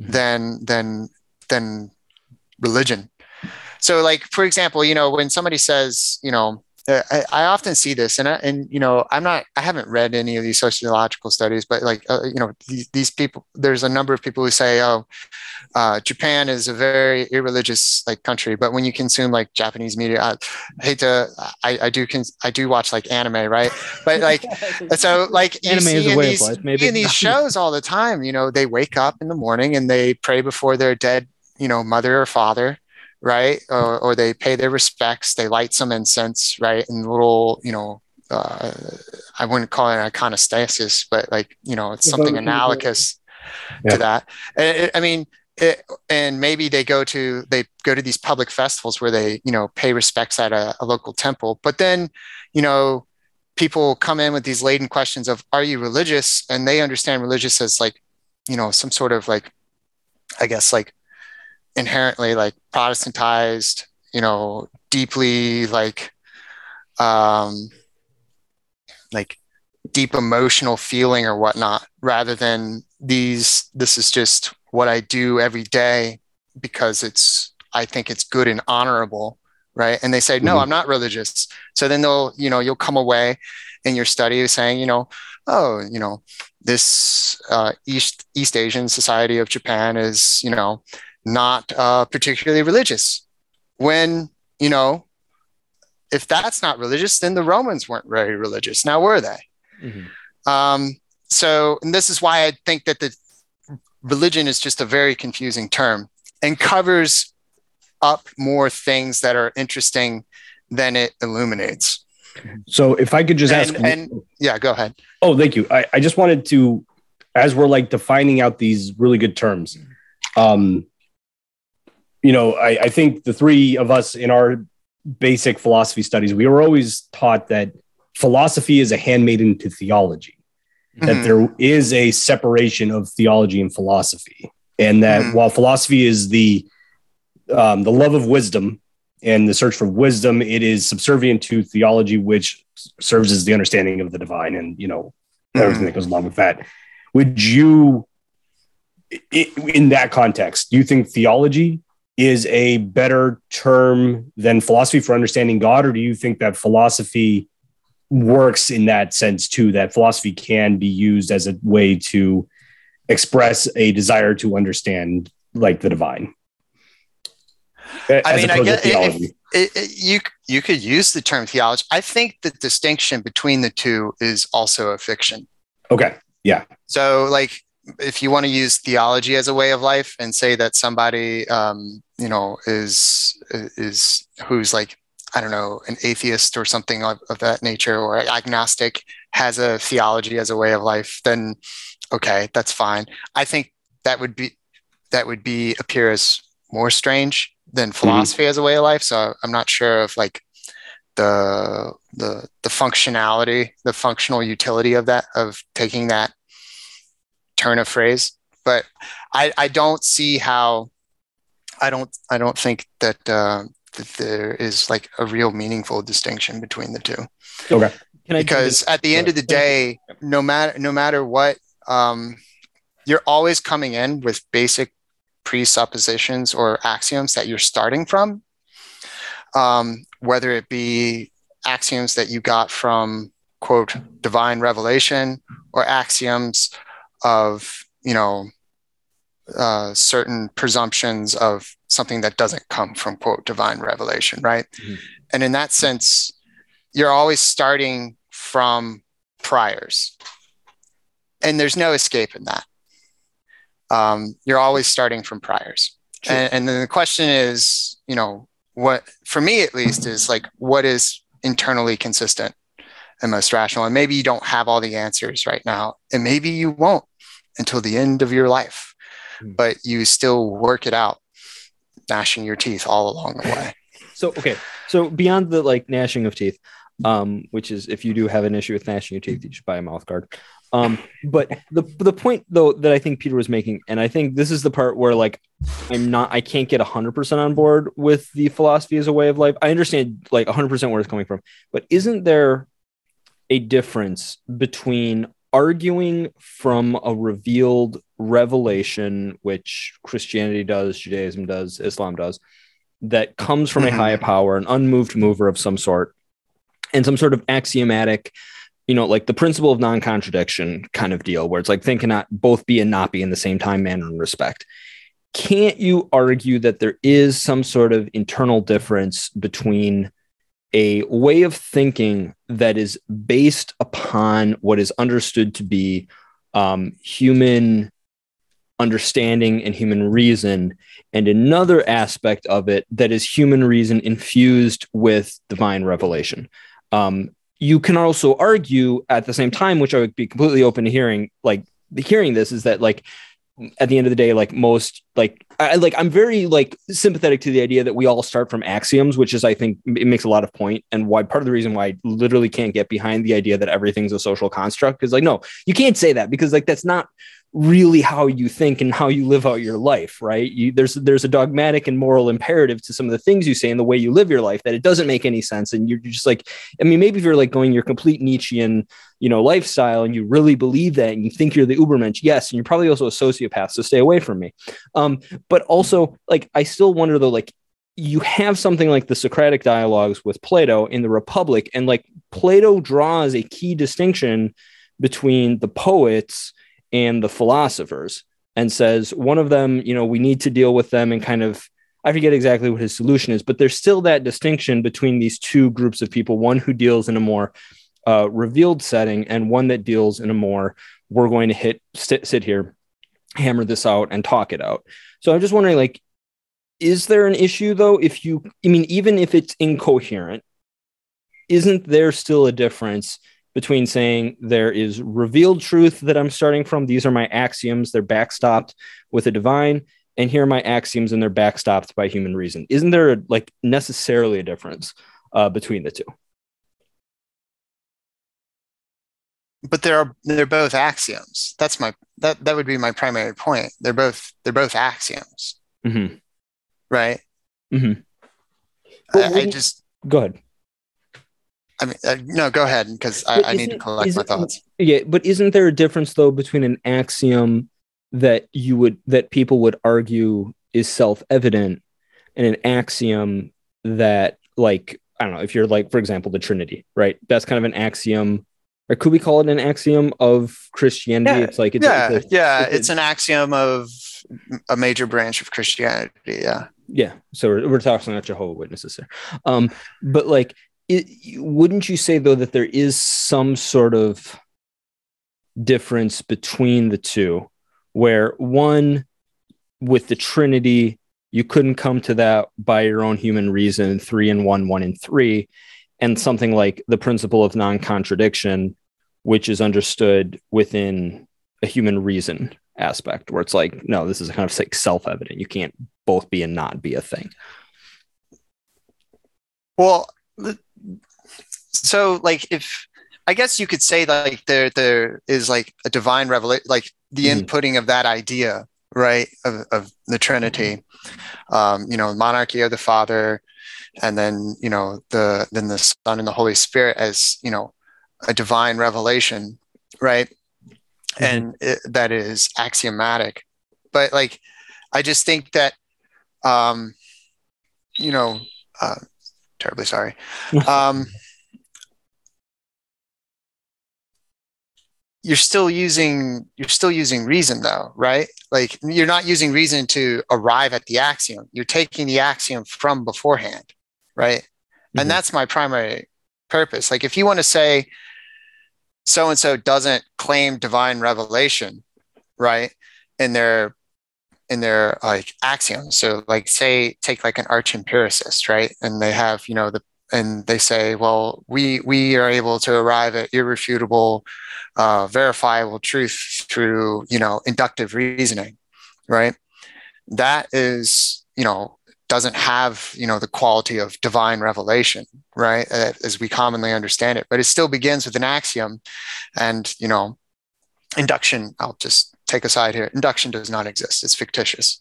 Mm-hmm. than than than religion. So, like for example, you know, when somebody says, you know, I, I often see this, and I, and you know, I'm not, I haven't read any of these sociological studies, but like, uh, you know, these, these people, there's a number of people who say, oh, uh, Japan is a very irreligious like country, but when you consume like Japanese media, I, hate to, I, I do, cons- I do watch like anime, right? But like, so like Anime is a way of these, life, maybe. in these shows all the time, you know, they wake up in the morning and they pray before their dead, you know, mother or father, right? Or, or they pay their respects, they light some incense, right? And little, you know, uh, I wouldn't call it iconostasis, but like, you know, it's something analogous Yeah. to that. I, I mean, it, and maybe they go to they go to these public festivals where they you know pay respects at a, a local temple but then you know people come in with these laden questions of are you religious and they understand religious as like you know some sort of like i guess like inherently like protestantized you know deeply like um like deep emotional feeling or whatnot rather than these this is just what i do every day because it's i think it's good and honorable right and they say no Mhm. i'm not religious so then they'll you know you'll come away in your study saying you know oh you know this uh, east east asian society of japan is you know not uh, particularly religious when you know if that's not religious then the romans weren't very religious now were they Mhm. um, so, and this is why I think that the religion is just a very confusing term and covers up more things that are interesting than it illuminates. So if I could just ask, And, and yeah, go ahead. oh, thank you. I, I just wanted to, as we're like defining out these really good terms, um, you know, I, I think the three of us in our basic philosophy studies, we were always taught that philosophy is a handmaiden to theology. that Mhm. there is a separation of theology and philosophy, and that Mhm. while philosophy is the um, the love of wisdom and the search for wisdom, it is subservient to theology, which serves as the understanding of the divine, and you know everything that goes along with that. Would you, in that context, do you think theology is a better term than philosophy for understanding God, or do you think that philosophy works in that sense too? That philosophy can be used as a way to express a desire to understand, like the divine. I mean, I get if, it, you you could use the term theology. I think the distinction between the two is also a fiction. okay, Yeah. So, like, if you want to use theology as a way of life and say that somebody, um, you know, is is who's like, I don't know, an atheist or something of, of that nature, or agnostic, has a theology as a way of life, then okay, that's fine. I think that would be that would be appear as more strange than mm-hmm. philosophy as a way of life. So I'm not sure of like the the the functionality, the functional utility of that of taking that turn of phrase. But I I don't see how I don't I don't think that uh, that there is like a real meaningful distinction between the two. Can I because at the end of the day no matter no matter what um, you're always coming in with basic presuppositions or axioms that you're starting from. Um, whether it be axioms that you got from quote divine revelation or axioms of you know uh, certain presumptions of something that doesn't come from quote divine revelation right Mhm. and in that sense you're always starting from priors and there's no escape in that um, you're always starting from priors Sure. and, and then the question is you know what for me at least is like what is internally consistent and most rational and maybe you don't have all the answers right now and maybe you won't until the end of your life. But you still work it out gnashing your teeth all along the way So okay, so beyond the like gnashing of teeth, um, which is if you do have an issue with gnashing your teeth, you should buy a mouth guard. Um, but the the point though that I think Peter was making, and I think this is the part where like I'm not, I can't get hundred percent on board with the philosophy as a way of life. I understand like hundred percent where it's coming from, but isn't there a difference between arguing from a revealed revelation, which Christianity does, Judaism does, Islam does, that comes from a mm-hmm. higher power, an unmoved mover of some sort, and some sort of axiomatic, you know, like the principle of non contradiction kind of deal, where it's like thing cannot both be and not be in the same time, manner, and respect. Can't you argue that there is some sort of internal difference between a way of thinking that is based upon what is understood to be um, human understanding and human reason, and another aspect of it that is human reason infused with divine revelation. Um, you can also argue at the same time, which I would be completely open to hearing, like hearing this, is that like at the end of the day, like most like I like I'm very like sympathetic to the idea that we all start from axioms, which is I think it makes a lot of point and why part of the reason why I literally can't get behind the idea that everything's a social construct is like no, you can't say that because like that's not really how you think and how you live out your life right? You, there's there's a dogmatic and moral imperative to some of the things you say and the way you live your life that it doesn't make any sense. And you're just like i mean maybe if you're like going your complete nietzschean you know lifestyle and you really believe that and you think you're the ubermensch yes and you're probably also a sociopath so stay away from me. Um, but also like i still wonder though like you have something like the socratic dialogues with plato in the republic and like plato draws a key distinction between the poets and the philosophers and says one of them, you know, we need to deal with them and kind of I forget exactly what his solution is, but there's still that distinction between these two groups of people, one who deals in a more uh, revealed setting and one that deals in a more we're going to hit sit, sit here hammer this out and talk it out. So i'm just wondering like is there an issue though? If you i mean even if it's incoherent isn't there still a difference between saying there is revealed truth that I'm starting from. These are my axioms. They're backstopped with a divine. And here are my axioms, and they're backstopped by human reason. Isn't there like necessarily a difference uh, between the two? But they're they're both axioms. That's my that that would be my primary point. They're both they're both axioms, mm-hmm. right? Mm-hmm. I, I just go ahead. I mean, uh, no, go ahead because I, I, need to collect my thoughts. Yeah, but isn't there a difference though between an axiom that you would that people would argue is self-evident and an axiom that like I don't know if you're like for example the Trinity, right? That's kind of an axiom. Or could we call it an axiom of Christianity? Yeah, it's like it's yeah, it's a, yeah, it's, it's an axiom of a major branch of Christianity. Yeah, yeah. So we're, we're talking about Jehovah Witnesses here, um, but like it, wouldn't you say though that there is some sort of difference between the two where one with the trinity you couldn't come to that by your own human reason three and one one and three and something like the principle of non-contradiction which is understood within a human reason aspect where it's like no this is kind of like self-evident. You can't both be and not be a thing. Well so like if I guess you could say like there there is like a divine revelation, like the mm. inputting of that idea, right, of, of the Trinity. Um, you know, monarchy of the Father, and then you know the then the Son and the Holy Spirit as you know a divine revelation, right, mm-hmm. and it, that is axiomatic. But like, I just think that, um, you know, uh, terribly sorry. Um, you're still using you're still using reason though right? Like you're not using reason to arrive at the axiom. You're taking the axiom from beforehand right? Mm-hmm. and that's my primary purpose. Like if you want to say so and so doesn't claim divine revelation right in their in their like axioms so like say take like an arch empiricist right? And they have you know the and they say, well, we we are able to arrive at irrefutable, uh, verifiable truth through you know inductive reasoning, right? That is you know doesn't have you know the quality of divine revelation, right? As we commonly understand it, but it still begins with an axiom, and you know, induction. I'll just take a side here. Induction does not exist; it's fictitious.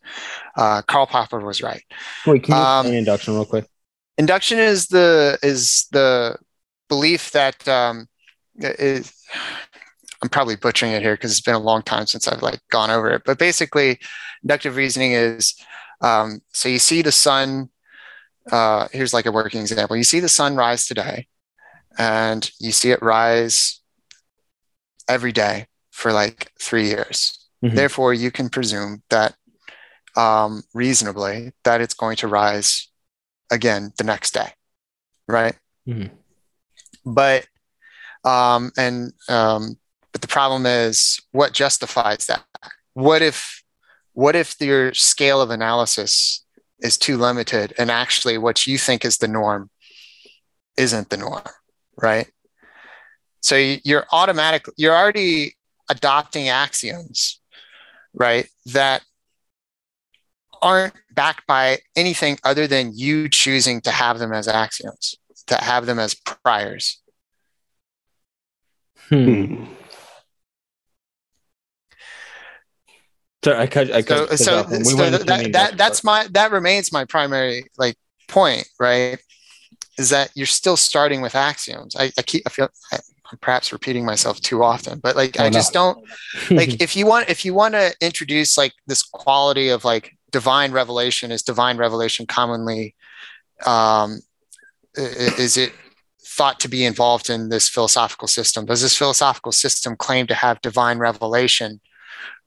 Uh, Karl Popper was right. Wait, can you um, induction real quick? Induction is the is the belief that um, is, I'm probably butchering it here because it's been a long time since I've like gone over it. But basically, inductive reasoning is um, so you see the sun. Uh, here's like a working example. You see the sun rise today, and you see it rise every day for like three years. Mm-hmm. Therefore, you can presume that um, reasonably that it's going to rise again the next day, right? Mm-hmm. But um, and um, but the problem is what justifies that? What if what if your scale of analysis is too limited and actually what you think is the norm isn't the norm, right? So you're automatically you're already adopting axioms, right? That aren't backed by anything other than you choosing to have them as axioms, to have them as priors. Hmm. Sorry, I cut. I cut. so, so, we so that, that, that that's my that remains my primary like point right is that you're still starting with axioms i, I keep i feel I, i'm perhaps repeating myself too often but like Oh, i no. just don't like if you want if you want to introduce like this quality of like divine revelation is divine revelation commonly um is it thought to be involved in this philosophical system? Does this philosophical system claim to have divine revelation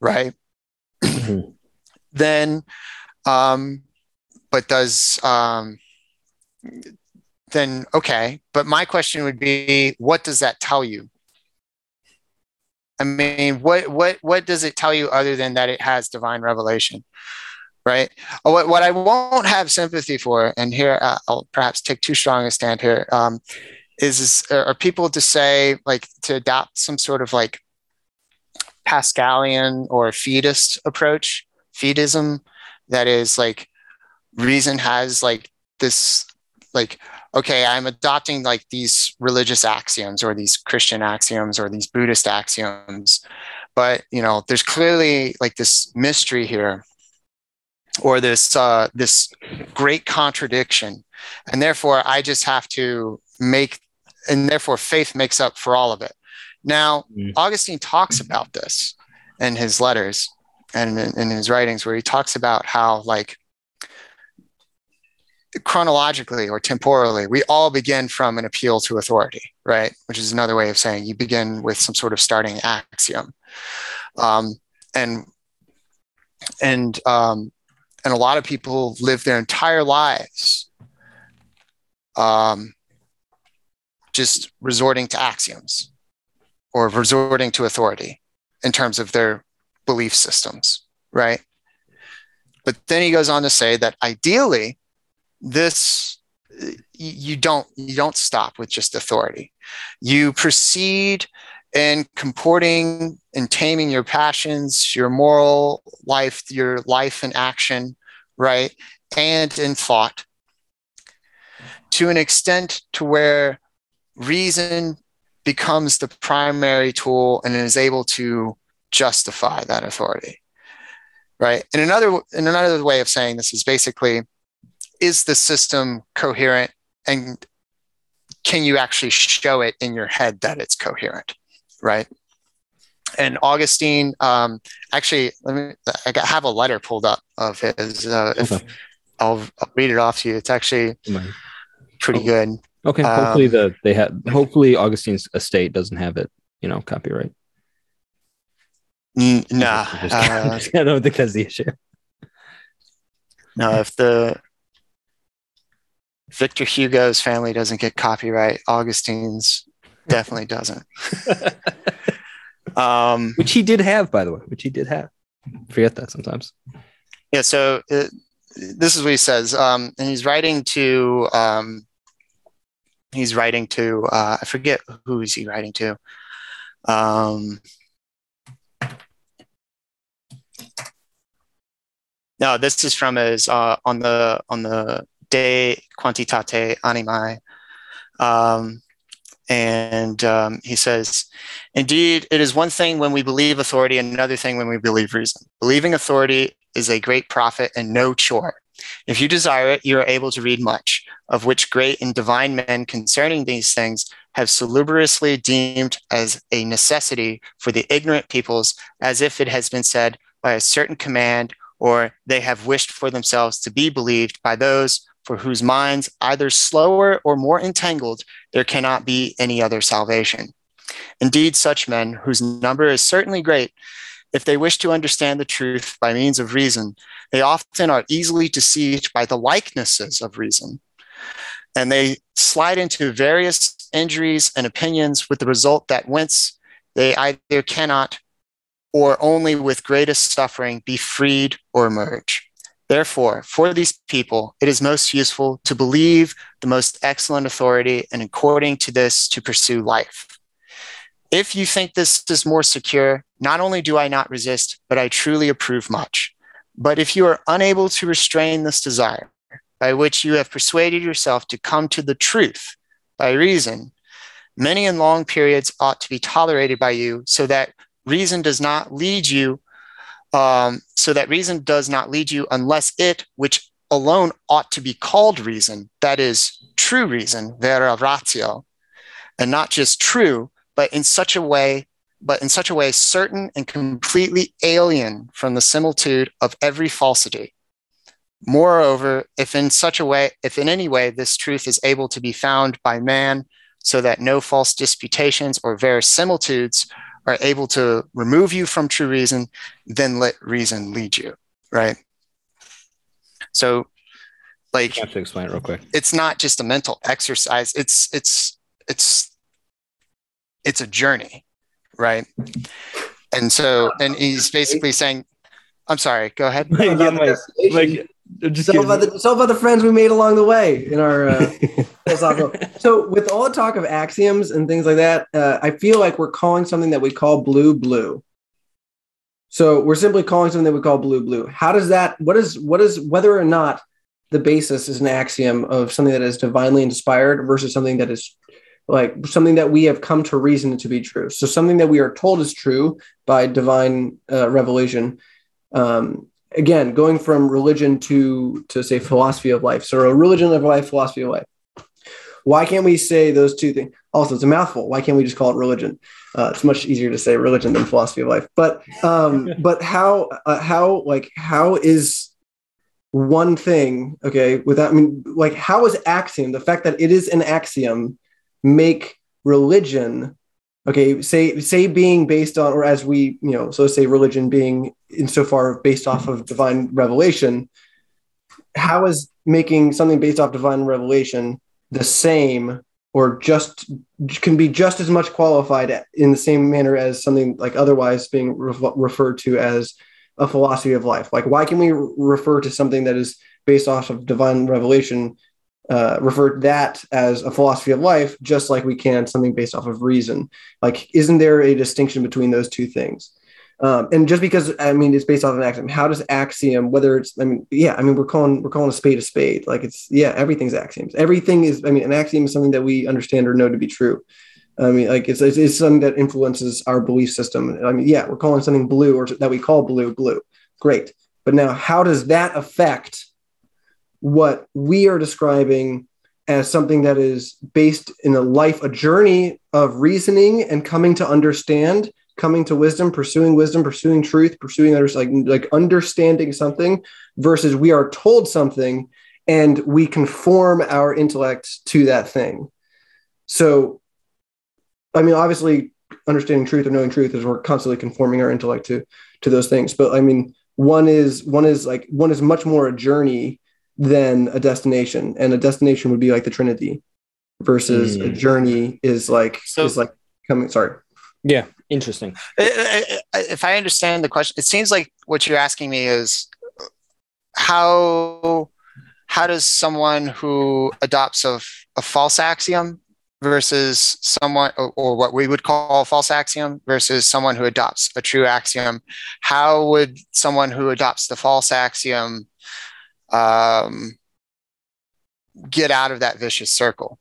right? Mhm. then um but does um then okay but my question would be what does that tell you? I mean what what what does it tell you other than that it has divine revelation right? Uh, what, what i won't have sympathy for and here uh, i'll perhaps take too strong a stand here um is, is are people to say like to adopt some sort of like pascalian or fideist approach fideism that is like reason has like this like okay i'm adopting like these religious axioms or these christian axioms or these buddhist axioms but you know there's clearly like this mystery here or this uh this great contradiction. And therefore i just have to make and therefore faith makes up for all of it. Now Mm. augustine talks about this in his letters and in, in his writings where he talks about how like chronologically or temporally we all begin from an appeal to authority right? Which is another way of saying you begin with some sort of starting axiom. Um, and and um, and a lot of people live their entire lives um, just resorting to axioms or resorting to authority in terms of their belief systems right? But then he goes on to say that ideally this you don't you don't stop with just authority. You proceed in comporting and taming your passions your moral life your life in action right and in thought to an extent to where reason becomes the primary tool and is able to justify that authority right? And another and another way of saying this is basically is the system coherent and can you actually show it in your head that it's coherent right and augustine um, actually let me i got- have a letter pulled up of his uh, if I'll, I'll read it off to you it's actually pretty Oh. good Okay. Um, hopefully the they had. Hopefully Augustine's estate doesn't have it. You know, copyright. N- nah uh, I don't think that's the issue. no if the victor hugo's family doesn't get copyright augustine's definitely doesn't um Which he did have, by the way. Which he did have. Forget that sometimes. Yeah, so uh this is what he says, um, and he's writing to um, he's writing to uh, I forget who is he writing to. Um, no, this is from his uh, on the on the De Quantitate Animae, um, and um, he says, "Indeed, it is one thing when we believe authority, another thing when we believe reason. Believing authority is a great profit and no chore. If you desire it, you are able to read much, of which great and divine men concerning these things have salubriously deemed as a necessity for the ignorant peoples, as if it has been said by a certain command, or they have wished for themselves to be believed by those for whose minds, either slower or more entangled, there cannot be any other salvation. Indeed, such men, whose number is certainly great, if they wish to understand the truth by means of reason, they often are easily deceived by the likenesses of reason. And they slide into various injuries and opinions with the result that whence they either cannot or only with greatest suffering be freed or emerge. Therefore, for these people, it is most useful to believe the most excellent authority and according to this to pursue life. If you think this is more secure, not only do I not resist, but I truly approve much. But if you are unable to restrain this desire, by which you have persuaded yourself to come to the truth by reason, many and long periods ought to be tolerated by you so that reason does not lead you um, so that reason does not lead you unless it which alone ought to be called reason that is true reason vera ratio and not just true but in such a way but in such a way certain and completely alien from the similitude of every falsity. Moreover if in such a way if in any way this truth is able to be found by man so that no false disputations or verisimilitudes are able to remove you from true reason, then let reason lead you, right? So, like, You have to explain it real quick. it's not just a mental exercise. It's it's it's it's a journey, right? And so, and he's basically saying, "I'm sorry. Go ahead." Like, like, just of, kidding. the, of the friends we made along the way in our uh. So, with all the talk of axioms and things like that, uh, I feel like we're calling something that we call blue blue. So we're simply calling something that we call blue blue. How does that? What is what is whether or not the basis is an axiom of something that is divinely inspired versus something that is like something that we have come to reason to be true. So something that we are told is true by divine uh, revelation. Um, again, going from religion to to say philosophy of life. So a religion of life, philosophy of life. Why can't we say those two things? Also, it's a mouthful. Why can't we just call it religion? Uh, it's much easier to say religion than philosophy of life. But um, but how uh, how like how is one thing okay without I mean like how is axiom the fact that it is an axiom make religion okay say say being based on or as we you know so say religion being insofar based off of divine revelation how is making something based off divine revelation the same or just can be just as much qualified in the same manner as something like otherwise being re- referred to as a philosophy of life? Like why can we re- refer to something that is based off of divine revelation uh, refer that as a philosophy of life just like we can something based off of reason? Like isn't there a distinction between those two things um, and just because I mean it's based off of an axiom, how does axiom, whether it's I mean, yeah, I mean we're calling we're calling a spade a spade. Like it's yeah, everything's axioms. Everything is I mean, an axiom is something that we understand or know to be true. I mean, like it's it's, it's something that influences our belief system. I mean, yeah, we're calling something blue or that we call blue blue. Great, but now how does that affect what we are describing as something that is based in a life, a journey of reasoning and coming to understand coming to wisdom, pursuing wisdom, pursuing truth, pursuing others, like like understanding something, versus we are told something and we conform our intellect to that thing. So, I mean, obviously, understanding truth or knowing truth is we're constantly conforming our intellect to to those things. But I mean, one is one is like one is much more a journey than a destination, and a destination would be like the Trinity, versus a Mm. journey is like So- is like coming. Sorry. Yeah, interesting. I- I- If I understand the question, it seems like what you're asking me is how how does someone who adopts a false axiom versus someone or, or what we would call a false axiom versus someone who adopts a true axiom how would someone who adopts the false axiom um, get out of that vicious circle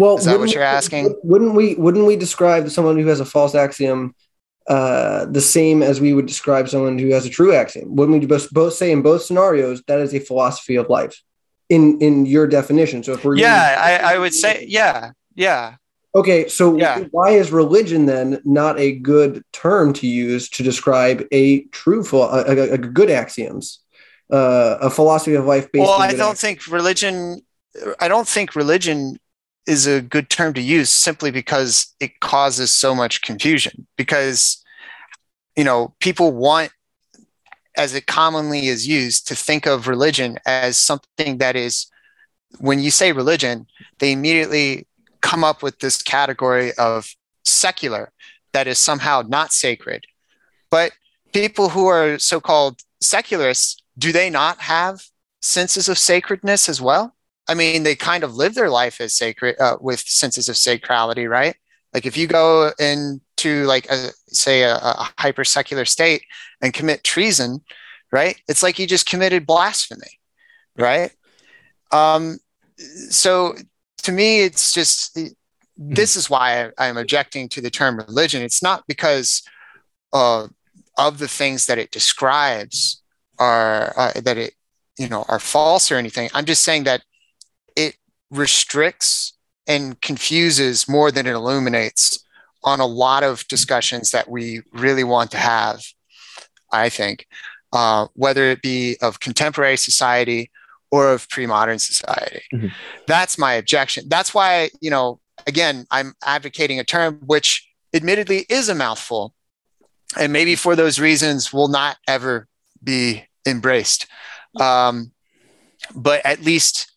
Well, Is that what you're asking? Wouldn't we? Wouldn't we describe someone who has a false axiom uh, the same as we would describe someone who has a true axiom? Wouldn't we both, both say in both scenarios that is a philosophy of life in in your definition? So if we're yeah I, I would say yeah yeah okay, so Yeah. why is religion then not a good term to use to describe a true a, a, a good axioms? Uh, a philosophy of life based. well i don't axioms. think religion i don't think religion is a good term to use simply because it causes so much confusion because you know people want as it commonly is used to think of religion as something that is when you say religion they immediately come up with this category of secular that is somehow not sacred But people who are so-called secularists, do they not have senses of sacredness as well? I mean, they kind of live their life as sacred uh, with senses of sacrality, right? Like if you go into like a, say a, a hyper secular state and commit treason, right? It's like you just committed blasphemy, right? Um, so to me, it's just this is why I, am objecting to the term religion. It's not because uh, of the things that it describes are uh, that it you know are false or anything. I'm just saying that restricts and confuses more than it illuminates on a lot of discussions that we really want to have. I think, uh, whether it be of contemporary society or of pre-modern society. Mm-hmm. That's my objection. That's why you know again I'm advocating a term which admittedly is a mouthful and maybe for those reasons will not ever be embraced um, but at least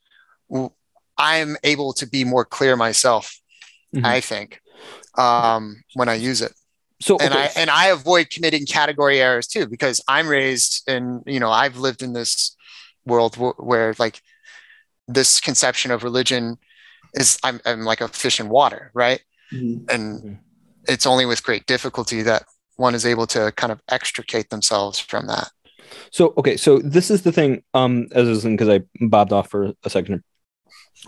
i'm able to be more clear myself mm-hmm. i think um, when i use it so okay. and i and i avoid committing category errors too because i'm raised and you know i've lived in this world w- where like this conception of religion is I'm, I'm like a fish in water right mm-hmm. and mm-hmm. it's only with great difficulty that one is able to kind of extricate themselves from that. So okay, so this is the thing. Um, as I was because I bobbed off for a second.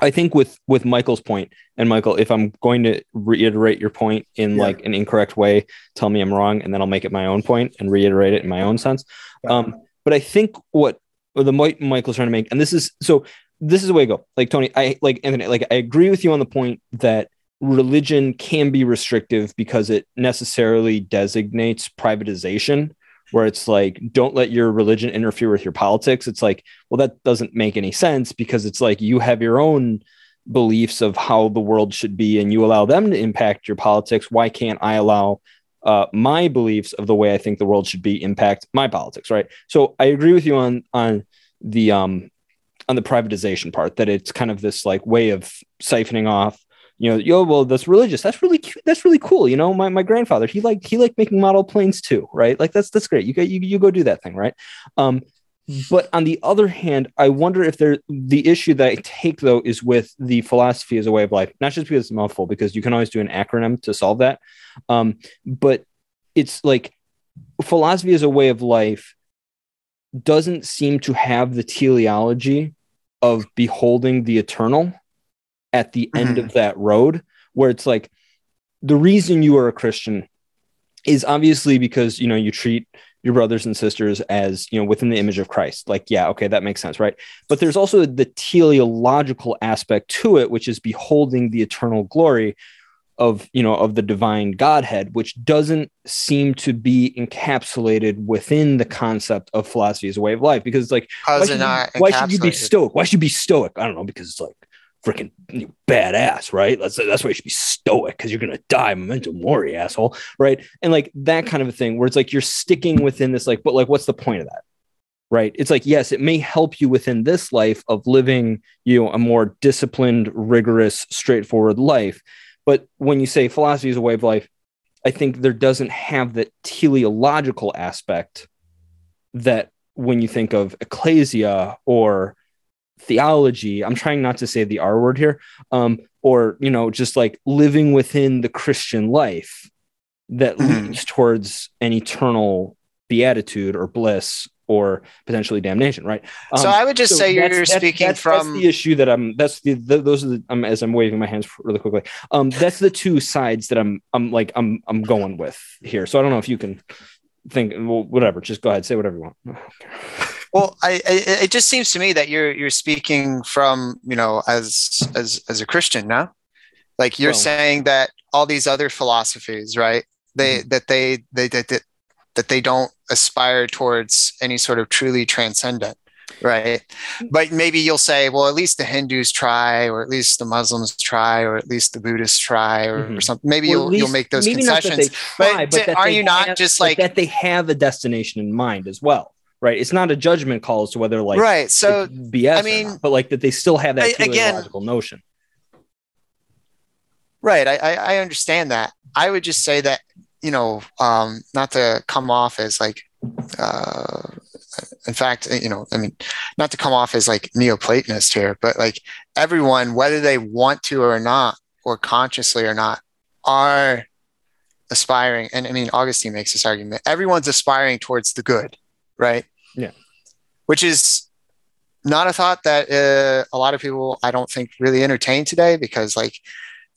I think with with Michael's point, and Michael, if I'm going to reiterate your point in yeah. like an incorrect way, tell me I'm wrong, and then I'll make it my own point and reiterate it in my own sense. Um, but I think what the Michael's trying to make, and this is so this is the way I go. Like Tony, I like Anthony, like I agree with you on the point that religion can be restrictive because it necessarily designates privatization where it's like don't let your religion interfere with your politics. It's like well that doesn't make any sense because it's like you have your own beliefs of how the world should be and you allow them to impact your politics. Why can't i allow uh, my beliefs of the way i think the world should be impact my politics right? So i agree with you on on the um on the privatization part that it's kind of this like way of siphoning off you know, yo, well, that's religious. That's really cute. That's really cool. You know, my, my grandfather, he liked he liked making model planes too, right? Like that's that's great. You go you, you go do that thing, right? Um, but on the other hand, I wonder if there the issue that I take though is with the philosophy as a way of life, not just because it's mouthful, because you can always do an acronym to solve that. Um, but it's like philosophy as a way of life doesn't seem to have the teleology of beholding the eternal at the mm-hmm. end of that road where it's like the reason you are a Christian is obviously because you know you treat your brothers and sisters as you know within the image of Christ. Like, yeah, okay, that makes sense, right? But there's also the teleological aspect to it, which is beholding the eternal glory of you know of the divine Godhead, which doesn't seem to be encapsulated within the concept of philosophy as a way of life. Because it's like, why should, you, why should you be stoic? Why should you be stoic? I don't know because it's like freaking badass, right? That's that's why you should be stoic because you're gonna die, memento mori, asshole, right? And like that kind of a thing where it's like you're sticking within this, like, but like, what's the point of that? Right. It's like, yes, it may help you within this life of living, you know, a more disciplined, rigorous, straightforward life. But when you say philosophy is a way of life, I think there doesn't have that teleological aspect that when you think of ecclesia or theology i'm trying not to say the r word here um, or you know just like living within the christian life that mm-hmm. leads towards an eternal beatitude or bliss or potentially damnation right? Um, so i would just so say you're that's, speaking that's, from that's the issue that i'm that's the, the those are the um, as i'm waving my hands really quickly um that's the two sides that i'm i'm like i'm i'm going with here. So i don't know if you can think well whatever just go ahead say whatever you want well, I, I, it just seems to me that you're you're speaking from you know as as as a Christian now, like you're well, saying that all these other philosophies, right? They mm-hmm. that they they that, that that they don't aspire towards any sort of truly transcendent, right? But maybe you'll say, well, at least the Hindus try, or at least the Muslims try, or at least the Buddhists try, or, mm-hmm. or something. Maybe well, you'll least, you'll make those concessions. Try, but, but are you not just like that? They have a destination in mind as well right? It's not a judgment call as to whether like right. So BS, I mean, not, but like that they still have that teleological again, notion. Right. I, I understand that. I would just say that you know, um, not to come off as like, uh, in fact, you know, I mean, not to come off as like Neoplatonist here, but like everyone, whether they want to or not, or consciously or not, are aspiring. And I mean, Augustine makes this argument everyone's aspiring towards the good, right? Yeah. Which is not a thought that uh, a lot of people, I don't think, really entertain today because, like,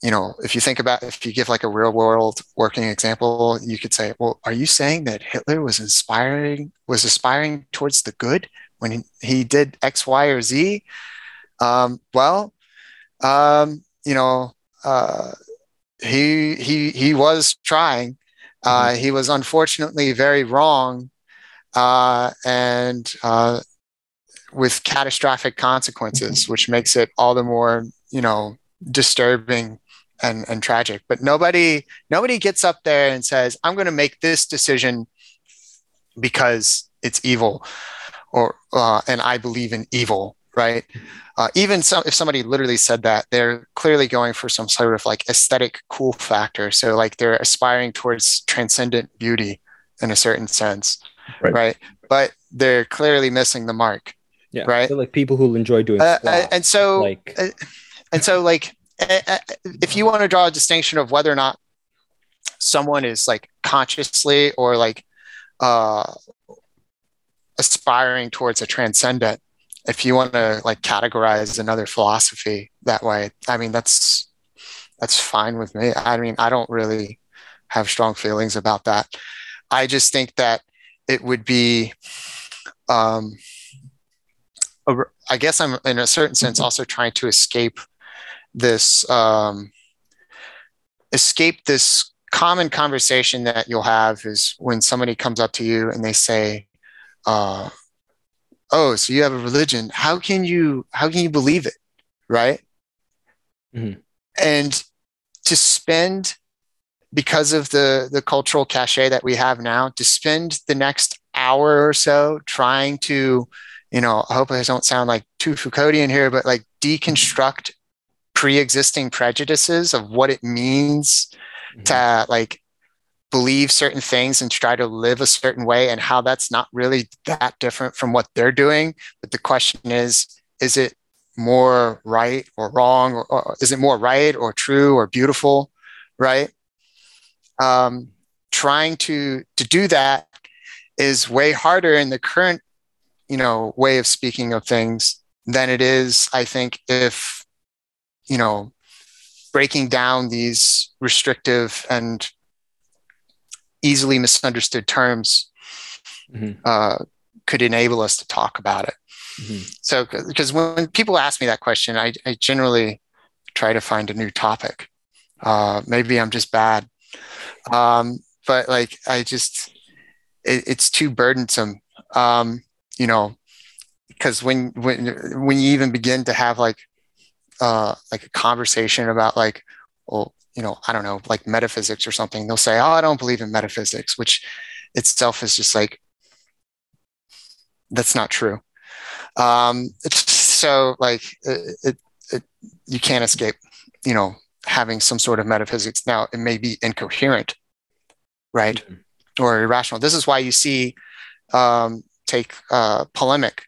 you know, if you think about if you give like a real world working example, you could say, well, are you saying that Hitler was inspiring was aspiring towards the good when he, he did X, Y, or Z? Um, well, um, you know, uh, he he he was trying. Uh, he was unfortunately very wrong, and uh, with catastrophic consequences, which makes it all the more you know disturbing and and tragic. But nobody nobody gets up there and says, "I'm going to make this decision because it's evil," or uh, and I believe in evil, right? Uh, even some, if somebody literally said that, they're clearly going for some sort of like aesthetic cool factor. So like they're aspiring towards transcendent beauty in a certain sense, Right. right? But they're clearly missing the mark, Yeah. Right. So like people who will enjoy doing uh, squats, and so like uh, and so like uh, uh, if you want to draw a distinction of whether or not someone is like consciously or like uh aspiring towards a transcendent if you want to like categorize another philosophy that way i mean that's that's fine with me i mean i don't really have strong feelings about that i just think that it would be um i guess i'm in a certain sense also trying to escape this um escape this common conversation that you'll have is when somebody comes up to you and they say uh oh so you have a religion. How can you how can you believe it? Right? Mhm. and to spend because of the the cultural cachet that we have now to spend the next hour or so trying to you know i hope i don't sound like too foucauldian here but like deconstruct pre-existing prejudices of what it means mm-hmm. to like believe certain things and try to live a certain way and how that's not really that different from what they're doing. But the question is is it more right or wrong or, or is it more right or true or beautiful right um, trying to to do that is way harder in the current you know way of speaking of things than it is i think if you know breaking down these restrictive and easily misunderstood terms Mhm. uh, could enable us to talk about it. Mhm. So, because when people ask me that question, I, I generally try to find a new topic. Uh, maybe I'm just bad, um, but like I just, it, it's too burdensome, um, you know, because when when when you even begin to have like uh, like a conversation about like, well, you know, I don't know, like metaphysics or something, they'll say, "Oh, I don't believe in metaphysics," which itself is just like that's not true. Um, it's so like it, it, it, you can't escape, you know, having some sort of metaphysics. Now it may be incoherent, right, or irrational. This is why you see um, take uh, polemic,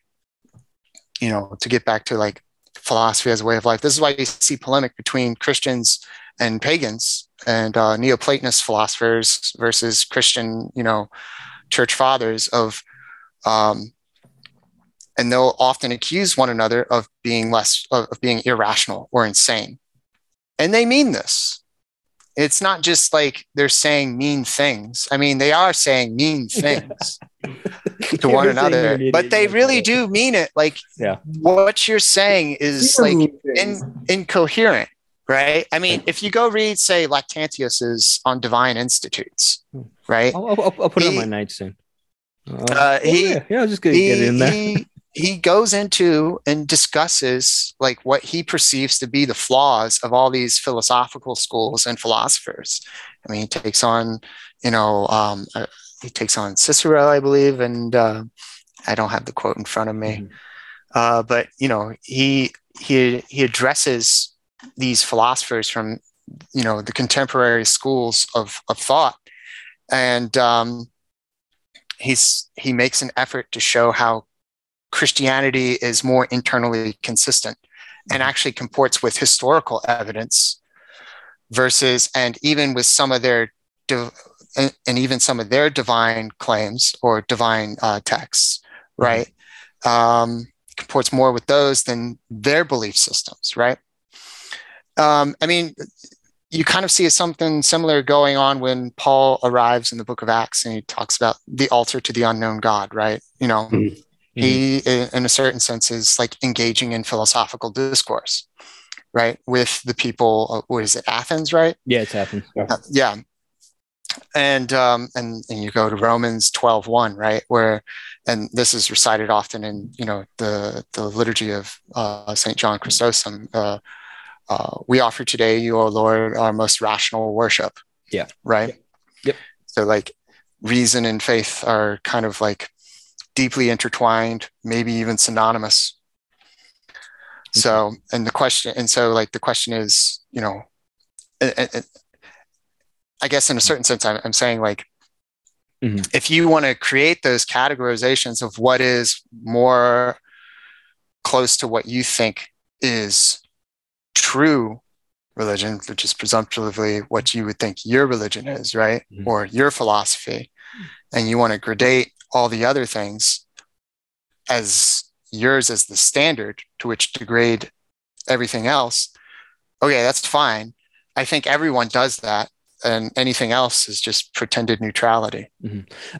you know, to get back to like philosophy as a way of life. This is why you see polemic between Christians and pagans and uh, Neoplatonist philosophers versus Christian, you know, church fathers of, um, and they'll often accuse one another of being less of, of being irrational or insane, and they mean this. It's not just like they're saying mean things. I mean, they are saying mean things to one another, but they really do mean it. Like, Yeah. what you're saying is You're like in, incoherent, right? I mean, if you go read, say, Lactantius's on Divine Institutes, right? I'll, I'll, I'll put it on He- my nightstand. Uh, Uh, he- yeah, yeah, I'll just get, get in there. he he goes into and discusses like what he perceives to be the flaws of all these philosophical schools and philosophers. I mean, he takes on, you know, um, uh, he takes on Cicero, I believe, and uh, I don't have the quote in front of me, Mhm. uh, but you know, he he he addresses these philosophers from you know the contemporary schools of of thought and um, he's he makes an effort to show how Christianity is more internally consistent and actually comports with historical evidence versus and even with some of their and, and even some of their divine claims or divine uh, texts right? Um, comports more with those than their belief systems right? Um, i mean you kind of see something similar going on when paul arrives in the book of acts and he talks about the altar to the unknown god right? You know Mhm. he in a certain sense is like engaging in philosophical discourse right with the people what is it athens right Yeah, it's happened. uh, yeah and um and and you go to romans 12 1 right where and this is recited often in you know the the liturgy of uh saint john chrysostom uh, uh we offer today you o lord our most rational worship Yeah. right Yep. so like reason and faith are kind of like deeply intertwined maybe even synonymous so and the question and so like the question is you know i guess in a certain sense i'm, I'm saying like Mhm. if you want to create those categorizations of what is more close to what you think is true religion which is presumptively what you would think your religion is right Mhm. or your philosophy and you want to gradate all the other things as yours as the standard to which to grade everything else okay that's fine. I think everyone does that and anything else is just pretended neutrality.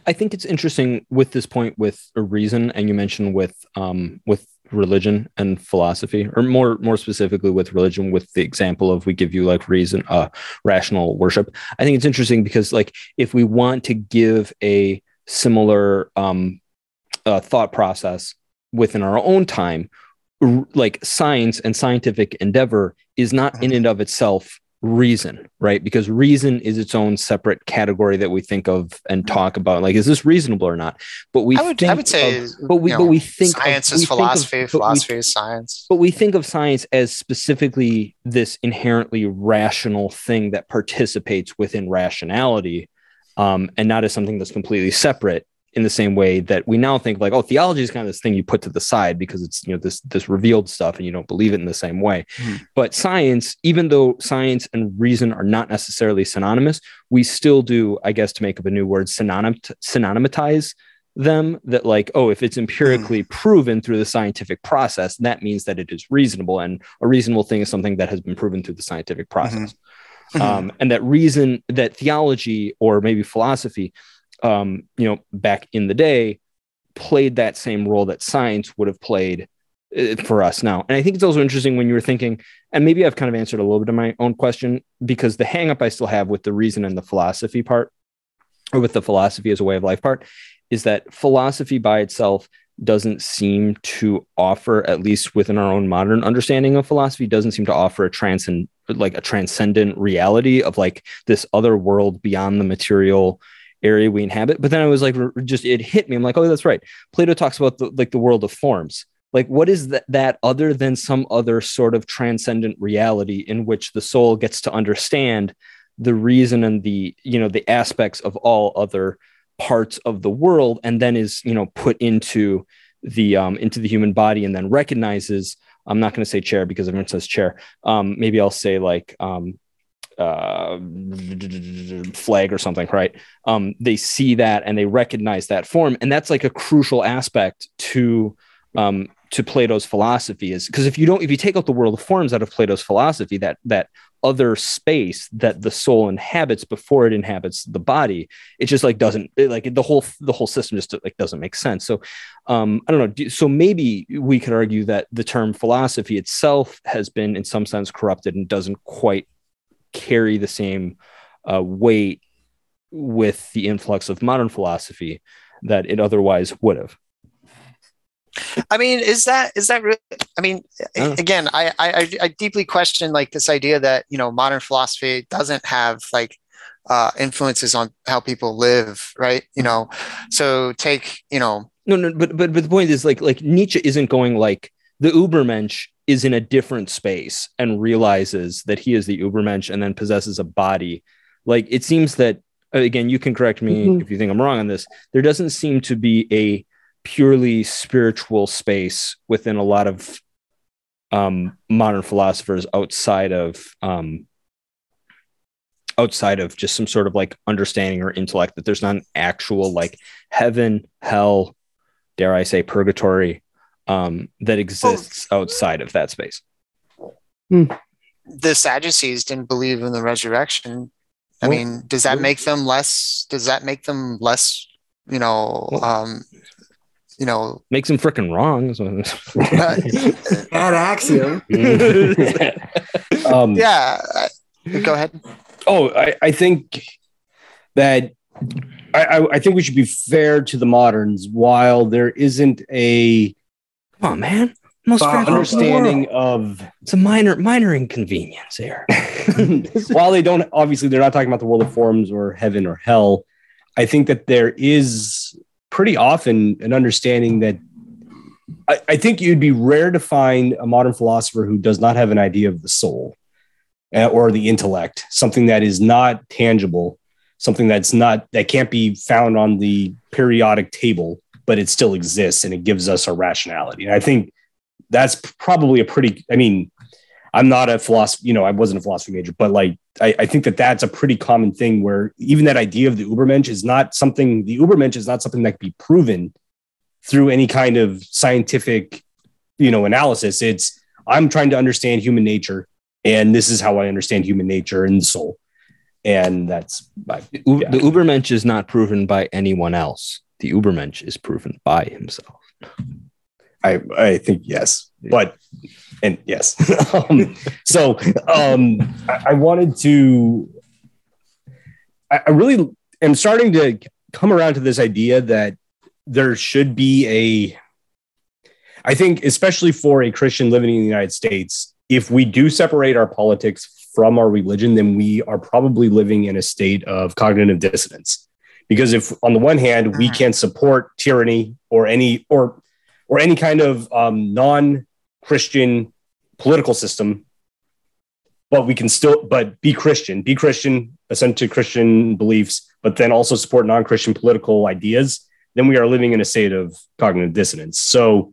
I think it's interesting with this point with a reason, and you mentioned with um, with religion and philosophy, or more more specifically with religion, with the example of we give you like reason, uh, rational worship. I think it's interesting because like if we want to give a similar um, uh, thought process within our own time, r- like science and scientific endeavor is not in and of itself reason, right? Because reason is its own separate category that we think of and talk about. Like, is this reasonable or not? But we I would, I would say, of- but we you but we think science we is think of- philosophy, we- philosophy is science. but we think of science as specifically this inherently rational thing that participates within rationality um, and not as something that's completely separate in the same way that we now think like oh theology is kind of this thing you put to the side because it's you know this this revealed stuff and you don't believe it in the same way. Mhm. but science even though science and reason are not necessarily synonymous we still do i guess to make up a new word synonym synonymatize them that like oh if it's empirically proven through the scientific process that means that it is reasonable. And a reasonable thing is something that has been proven through the scientific process um, and that reason that theology or maybe philosophy um, you know back in the day played that same role that science would have played uh, for us now. And i think it's also interesting when you were thinking and maybe i've kind of answered a little bit of my own question because the hang up i still have with the reason and the philosophy part or with the philosophy as a way of life part is that philosophy by itself doesn't seem to offer at least within our own modern understanding of philosophy doesn't seem to offer a transcend like a transcendent reality of like this other world beyond the material area we inhabit. But then i was like just it hit me. I'm like oh that's right. Plato talks about the, like the world of forms. Like what is that, that other than some other sort of transcendent reality in which the soul gets to understand the reason and the you know the aspects of all other parts of the world and then is you know put into the um into the human body and then recognizes i'm not going to say chair because everyone says chair. Um maybe i'll say like um uh flag or something right? Um they see that and they recognize that form and that's like a crucial aspect to um to plato's philosophy is because if you don't if you take out the world of forms out of plato's philosophy that that other space that the soul inhabits before it inhabits the body. It just like doesn't it, like the whole the whole system just like doesn't make sense. So um i don't know. So maybe we could argue that the term philosophy itself has been in some sense corrupted and doesn't quite carry the same uh, weight with the influx of modern philosophy that it otherwise would have I mean, is that is that really? I mean, Oh. again, I, I I deeply question like this idea that you know modern philosophy doesn't have like uh, influences on how people live, right? You know, so take you know, No, no, but but but the point is like like Nietzsche isn't going like the Ubermensch is in a different space and realizes that he is the Ubermensch and then possesses a body. Like it seems that again, you can correct me Mhm. if you think I'm wrong on this. There doesn't seem to be a purely spiritual space within a lot of um, modern philosophers outside of um, outside of just some sort of like understanding or intellect that there's not an actual like heaven, hell, dare I say, purgatory um, that exists outside of that space. the Sadducees didn't believe in the resurrection. I Well, mean, does that well- make them less? Does that make them less? You know, Well- um, you know, Makes him freaking wrong. so- Bad axiom. um, yeah. Go ahead. Oh, I, I think that I, I, I think we should be fair to the moderns while there isn't a Come on, man. Most Wow. fair thing in the understanding of It's a minor minor inconvenience here. while they don't obviously they're not talking about the world of forms or heaven or hell i think that there is pretty often an understanding that I, I think you'd be rare to find a modern philosopher who does not have an idea of the soul uh, or the intellect something that is not tangible something that's not that can't be found on the periodic table but it still exists and it gives us a rationality. And i think that's probably a pretty i mean I'm not a philosophy, you know, I wasn't a philosophy major, but like, I, I think that that's a pretty common thing where even that idea of the Ubermensch is not something, the Ubermensch is not something that can be proven through any kind of scientific, you know, analysis. It's, I'm trying to understand human nature and this is how I understand human nature and the soul. And that's, U- Yeah. The Ubermensch is not proven by anyone else. The Ubermensch is proven by himself. I, I think yes, but and yes. um, so um, I, I wanted to. I, I really am starting to come around to this idea that there should be a. I think, especially for a Christian living in the United States, if we do separate our politics from our religion, then we are probably living in a state of cognitive dissonance. Because if, on the one hand, we Mhm. can support tyranny or any or or any kind of um, non-Christian political system, but we can still but be Christian, be Christian, assent to Christian beliefs, but then also support non-Christian political ideas, then we are living in a state of cognitive dissonance. So,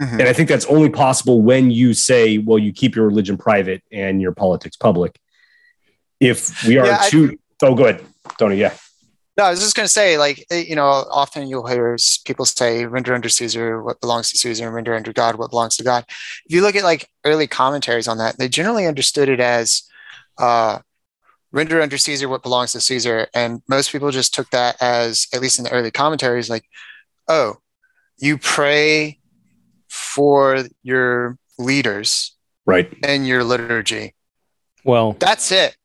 Mhm. and I think that's only possible when you say, well, you keep your religion private and your politics public. If we are Yeah, I- too, oh, go ahead, Tony. Yeah. No, I was just going to say, like, eh, you know, often you'll hear people say, render unto Caesar what belongs to Caesar and render unto God what belongs to God. If you look at like early commentaries on that, they generally understood it as uh, render unto Caesar what belongs to Caesar. And most people just took that as, at least in the early commentaries, like, oh, you pray for your leaders Right. in your liturgy. Well, That's it.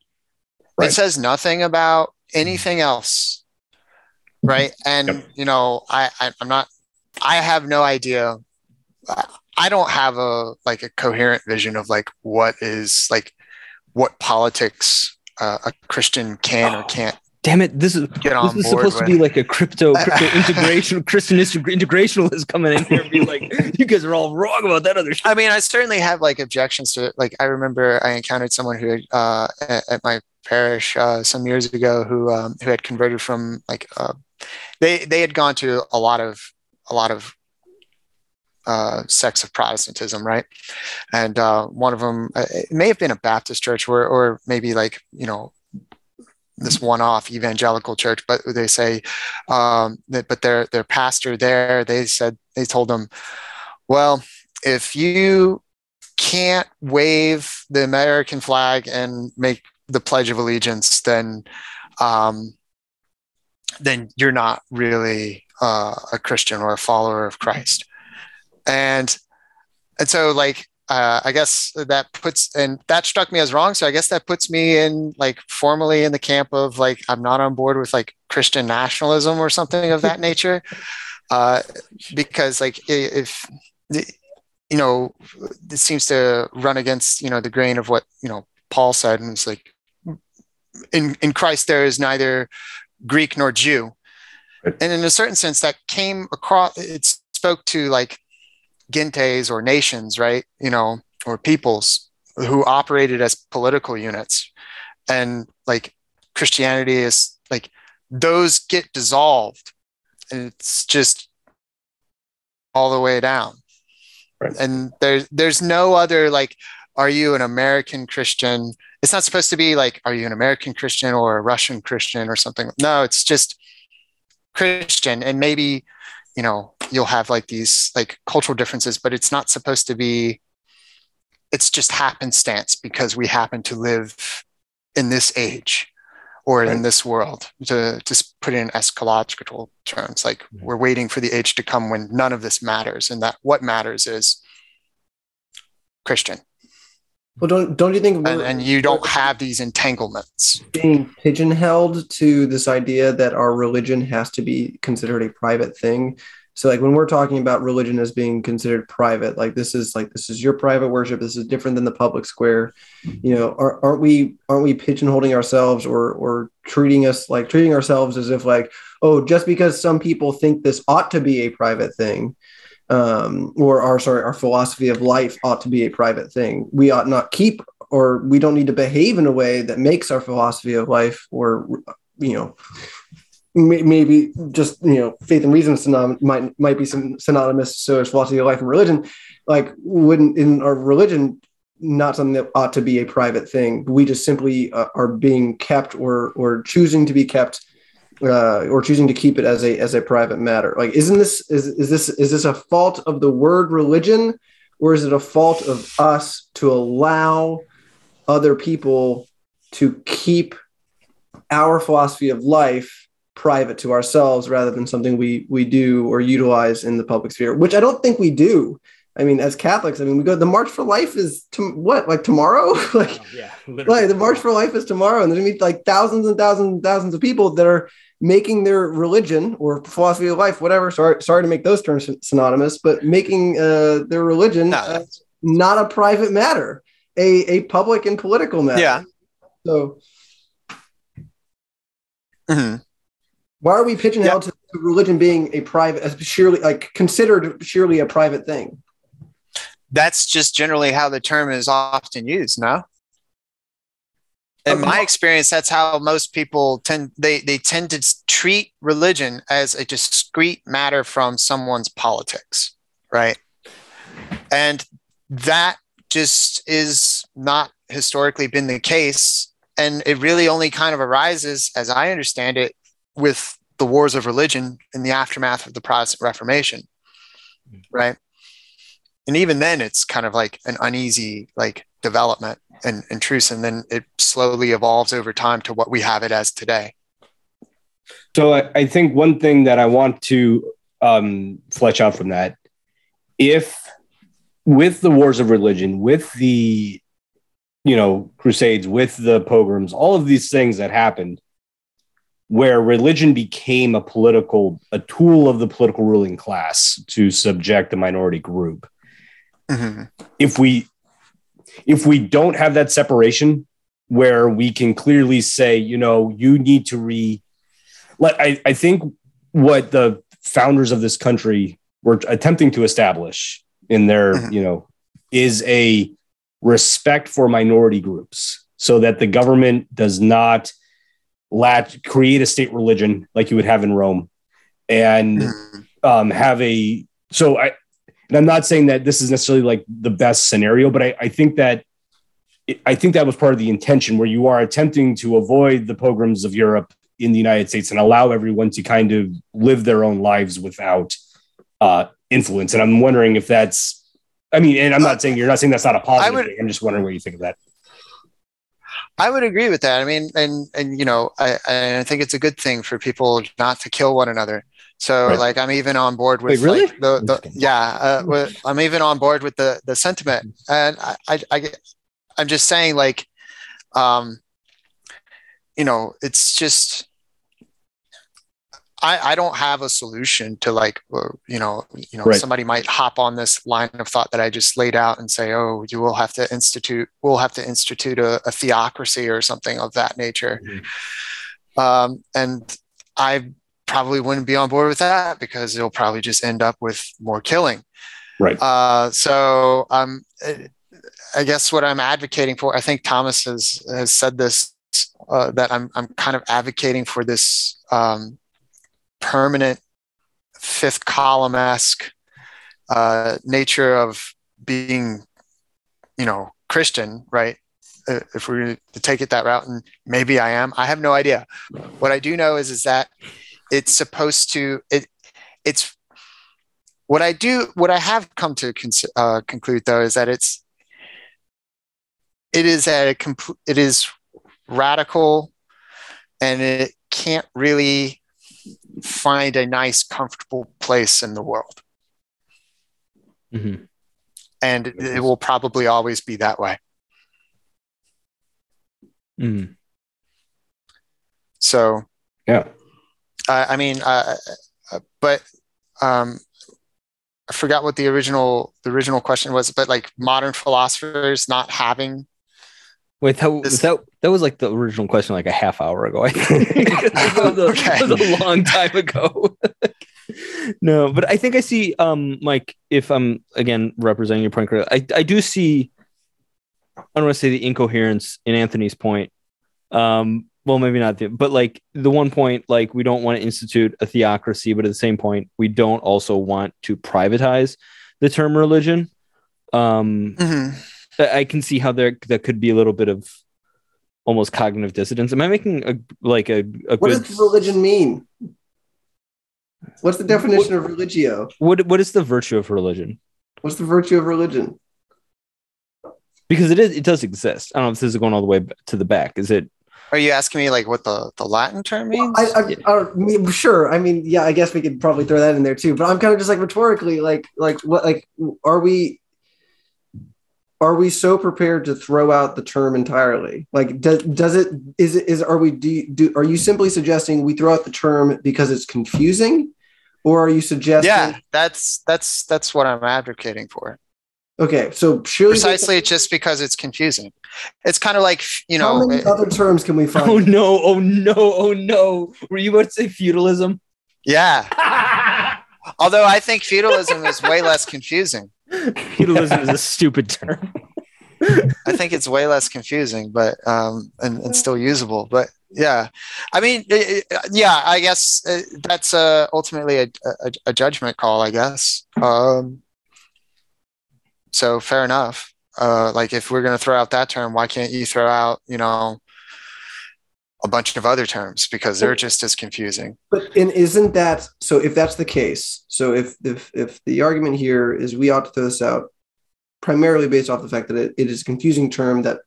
Right. It says nothing about anything else. Right. And, Yep. you know, I, I, I'm not, I have no idea. I- don't have a, like a coherent vision of like what is like, what politics uh, a Christian can or can't damn it! This is get on this is supposed to be like a crypto crypto integration Christian integrationalist coming in here and be like, you guys are all wrong about that other shit. I mean, I certainly have like objections to it. Like, I remember I encountered someone who uh, at, my parish uh, some years ago who um, who had converted from like they they had gone to a lot of a lot of uh, sects of Protestantism, right? And uh, one of them uh, it may have been a Baptist church or or maybe like you know this one-off evangelical church, but they say um, that but their their pastor there they said they told them, well, if you can't wave the American flag and make the Pledge of Allegiance, then um, then you're not really uh, a Christian or a follower of Christ. And and so like uh, I guess that puts and that struck me as wrong. So I guess that puts me in like formally in the camp of like I'm not on board with like Christian nationalism or something of that nature, uh, because like if the, you know it seems to run against you know the grain of what you know Paul said, and it's like in in Christ there is neither Greek nor Jew, Right. and in a certain sense that came across. It spoke to like gentes or nations, right? You know, or peoples who operated as political units, and like Christianity is like those get dissolved and it's just all the way down. Right. And there's there's no other like, are you an American Christian? It's not supposed to be like, are you an American Christian or a Russian Christian or something? No, it's just Christian. And maybe, you know, you'll have like these like cultural differences, but it's not supposed to be, it's just happenstance because we happen to live in this age or in this world to just put it in eschatological terms like Mhm. we're waiting for the age to come when none of this matters and that what matters is christian Well, don't don't you think and, and you don't have these entanglements being pigeonholed to this idea that our religion has to be considered a private thing? So, like when we're talking about religion as being considered private, like this is like this is your private worship. This is different than the public square. You know, are, aren't we aren't we pigeonholing ourselves or or treating us like treating ourselves as if like oh just because some people think this ought to be a private thing um, or our sorry, our philosophy of life ought to be a private thing. We ought not keep, or we don't need to behave in a way that makes our philosophy of life, or you know, may, maybe just you know, faith and reason might might be some synonymous. So is philosophy of life and religion, like wouldn't in our religion not something that ought to be a private thing. We just simply uh, are being kept or or choosing to be kept uh, or choosing to keep it as a as a private matter. Like, isn't this is is this is this a fault of the word religion, or is it a fault of us to allow other people to keep our philosophy of life private to ourselves rather than something we we do or utilize in the public sphere? Which I don't think we do. I mean, as Catholics, I mean, we go. The March for Life is to, what, like tomorrow? like, yeah, like the March for Life is tomorrow, and there's gonna be like thousands and thousands and thousands of people that are making their religion or philosophy of life, whatever. Sorry, sorry to make those terms synonymous, but making uh, their religion No. uh, not a private matter, a a public and political matter. Yeah. So Mhm. why are we pigeonholed to religion being a private, as surely like considered surely a private thing? that's just generally how the term is often used no in oh, my experience that's how most people tend they they tend to treat religion as a discrete matter from someone's politics right? And that just is not historically been the case. And it really only kind of arises as i understand it with the wars of religion in the aftermath of the protestant reformation mm. right? And even then it's kind of like an uneasy like development and, and truce and then it slowly evolves over time to what we have it as today So I, I think one thing that I want to um, flesh out from that, if with the wars of religion, with the you know crusades, with the pogroms, all of these things that happened, where religion became a political, a tool of the political ruling class to subject a minority group. Mhm. if we if we don't have that separation where we can clearly say you know you need to re like I, I think what the founders of this country were attempting to establish in their Mhm. you know is a respect for minority groups so that the government does not latch create a state religion like you would have in rome and Mhm. um, have a so I and I'm not saying that this is necessarily like the best scenario, but I, I think that I think that was part of the intention where you are attempting to avoid the pogroms of Europe in the United States and allow everyone to kind of live their own lives without uh, influence. And I'm wondering if that's I mean, and I'm not saying you're not saying that's not a positive would- thing. I'm just wondering what you think of that. I would agree with that. I mean, and and you know, I I think it's a good thing for people not to kill one another. So Right. like, I'm even on board with Wait, really? like, the, the yeah. Uh, with- I'm even on board with the the sentiment, and I I, I get- I'm just saying like, um, you know, it's just. I, I don't have a solution to like uh, you know you know Right. somebody might hop on this line of thought that I just laid out and say oh you will have to institute we'll have to institute a, a theocracy or something of that nature um, and I probably wouldn't be on board with that because it'll probably just end up with more killing Right. uh, so um, I guess what I'm advocating for I think Thomas has has said this uh, that I'm I'm kind of advocating for this um, permanent fifth column esque uh, nature of being, you know, Christian, right? Uh, if we were to take it that route, and maybe I am, I have no idea. What I do know is is that it's supposed to it it's what I do what I have come to cons- uh, conclude though is that it's it is a complete it is radical and it can't really find a nice comfortable place in the world Mhm. and it, it will probably always be that way Mhm. so Yeah. I, I mean, uh, uh, but um, I forgot what the original the original question was. But like modern philosophers not having Wait, that, This- that that was like the original question, like a half hour ago. I think that, was a, Okay. that was a long time ago. no, but I think I see, um, Mike. If I'm again representing your point correctly, I I do see. I don't want to say the incoherence in Anthony's point. Um, well, maybe not, the, but like the one point, like we don't want to institute a theocracy, but at the same point, we don't also want to privatize the term religion. Um, Mhm. I I can see how there that could be a little bit of almost cognitive dissonance. Am I making a like a, a What good does religion mean? What's the definition of religio? what what is the virtue of religion? What's the virtue of religion? Because it is it does exist. I don't know if this is going all the way to the back. Is it Are you asking me like what the the Latin term means? I, I, I don't mean, sure. I mean, yeah, I guess we could probably throw that in there too. But I'm kind of just like rhetorically, like, like what, like, are we, are we so prepared to throw out the term entirely? Like, does does it is it is are we do do are you simply suggesting we throw out the term because it's confusing, or are you suggesting? yeah, that's that's that's what I'm advocating for. Okay, so surely Precisely, just because it's confusing. It's kind of like you know. How know. many it- other terms can we find? Oh no, oh no, oh no. Were you about to say feudalism? yeah. Although I think feudalism is way less confusing. feudalism is a stupid term. I think it's way less confusing, but um, and, and still usable. But yeah, I mean, it- it- yeah, I guess uh, that's uh, ultimately a, a, a judgment call, I guess. Um, so fair enough. Uh, like if we're going to throw out that term, why can't you throw out, you know, a bunch of other terms because they're just as confusing. But and isn't that so? If that's the case, so if if if the argument here is we ought to throw this out primarily based off the fact that it, it is a confusing term that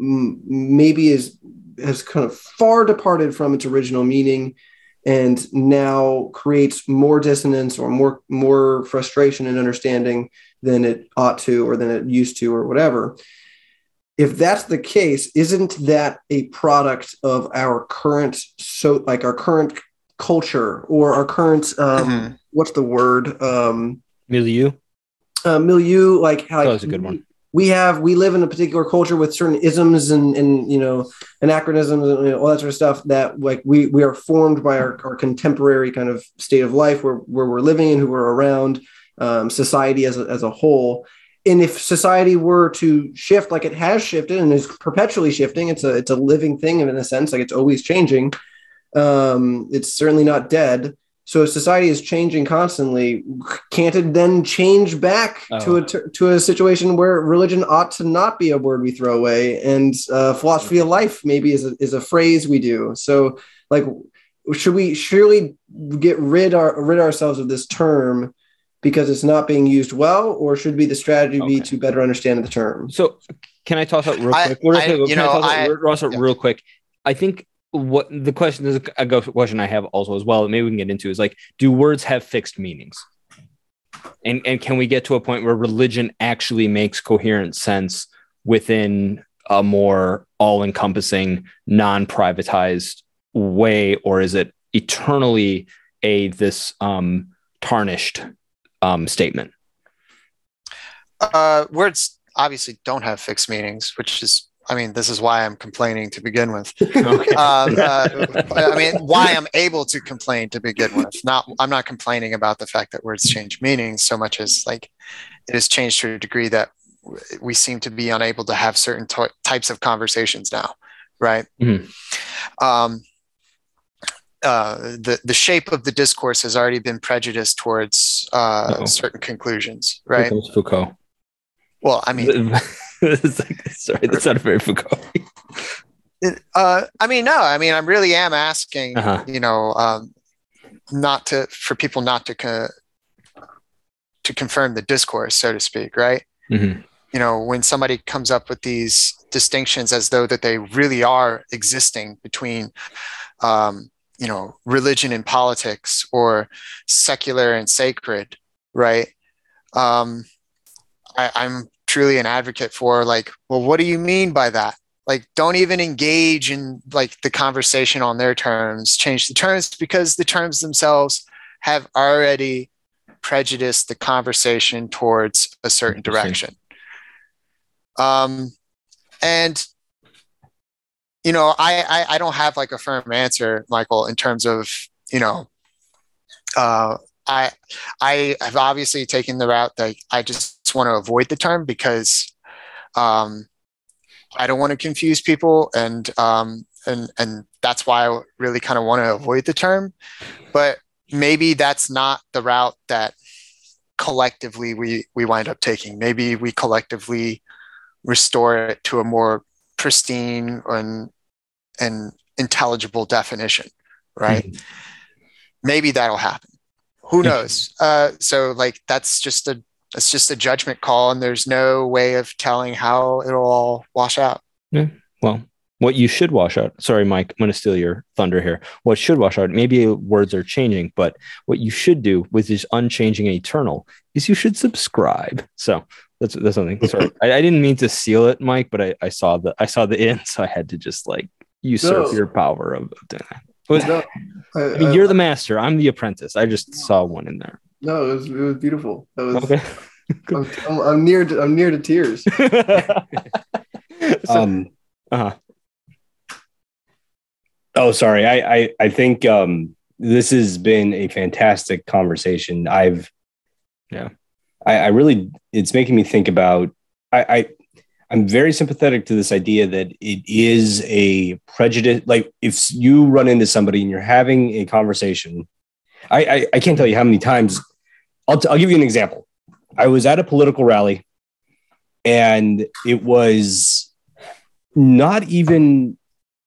m- maybe is has kind of far departed from its original meaning and now creates more dissonance or more more frustration and understanding than it ought to or than it used to or whatever if that's the case isn't that a product of our current so like our current culture or our current um Mhm. what's the word um Milieu. uh, milieu like how That was a good one. we have we live in a particular culture with certain isms and and you know anachronisms and you know, all that sort of stuff that like we we are formed by our, our contemporary kind of state of life where where we're living and who we're around um, society as a, as a whole. And if society were to shift like it has shifted and is perpetually shifting it's a it's a living thing in a sense like it's always changing. Um, it's certainly not dead. So if society is changing constantly can't it then change back to Oh. a t- to a situation where religion ought to not be a word we throw away and uh, philosophy of life maybe is a, is a phrase we do. So like should we surely get rid our rid ourselves of this term because it's not being used well or should be the strategy be to better understand the term So can I toss out real quick? Real I- quick, you can I know, toss I- toss out yeah. real quick? I think what the question is a go- question I have also as well. that Maybe we can get into is like, do words have fixed meanings? And and can we get to a point where religion actually makes coherent sense within a more all-encompassing, non-privatized way, or is it eternally a this um, tarnished um, statement? Uh, words obviously don't have fixed meanings, which is, I mean, this is why I'm complaining to begin with. Okay. um, uh, I mean, why I'm able to complain to begin with. Not, I'm not complaining about the fact that words change meanings so much as like it has changed to a degree that we seem to be unable to have certain to- types of conversations now, right? Mhm. Um, uh, the the shape of the discourse has already been prejudiced towards uh, Uh-oh. certain conclusions, right? Foucault. Well, I mean, like- sorry, that's not very Foucault. uh, I mean, no, I mean, I really am asking, Uh-huh. you know, um, not to for people not to co- to confirm the discourse, so to speak, right? Mhm. You know, when somebody comes up with these distinctions as though that they really are existing between, um, you know, religion and politics or secular and sacred, right? Um, I, I'm truly an advocate for like, well, what do you mean by that? like don't even engage in like the conversation on their terms change the terms because the terms themselves have already prejudiced the conversation towards a certain direction um and you know I, I i don't have like a firm answer michael in terms of you know uh i i have obviously taken the route that i just want to avoid the term because um I don't want to confuse people, and um, and and that's why I really kind of want to avoid the term. But maybe that's not the route that collectively we we wind up taking. Maybe we collectively restore it to a more pristine and and intelligible definition, right? Maybe that'll happen. Who knows? Uh, so like that's just a it's just a judgment call, and there's no way of telling how it'll all wash out. Yeah. Well, what you should wash out. Sorry, Mike, I'm going to steal your thunder here. What should wash out? Maybe words are changing, but what you should do with this unchanging and eternal is you should subscribe. So that's that's something. Sorry, I, I didn't mean to seal it, Mike, but I, I saw the I saw the end, so I had to just like usurp No. your power of, of doing that. No, I, I mean, I- you're the master. I'm the apprentice. I just saw one in there. no, it was, it was beautiful. That was. Okay. I'm, I'm, I'm near. To, I'm near to tears. So- um, uh-huh. oh, sorry. I, I, I think um, this has been a fantastic conversation. I've, Yeah. I, I really, it's making me think about. I, I, I'm very sympathetic to this idea that it is a prejudice. Like if you run into somebody and you're having a conversation, I, I, I can't tell you how many times. I'll, t- I'll give you an example. I was at a political rally, and it was not even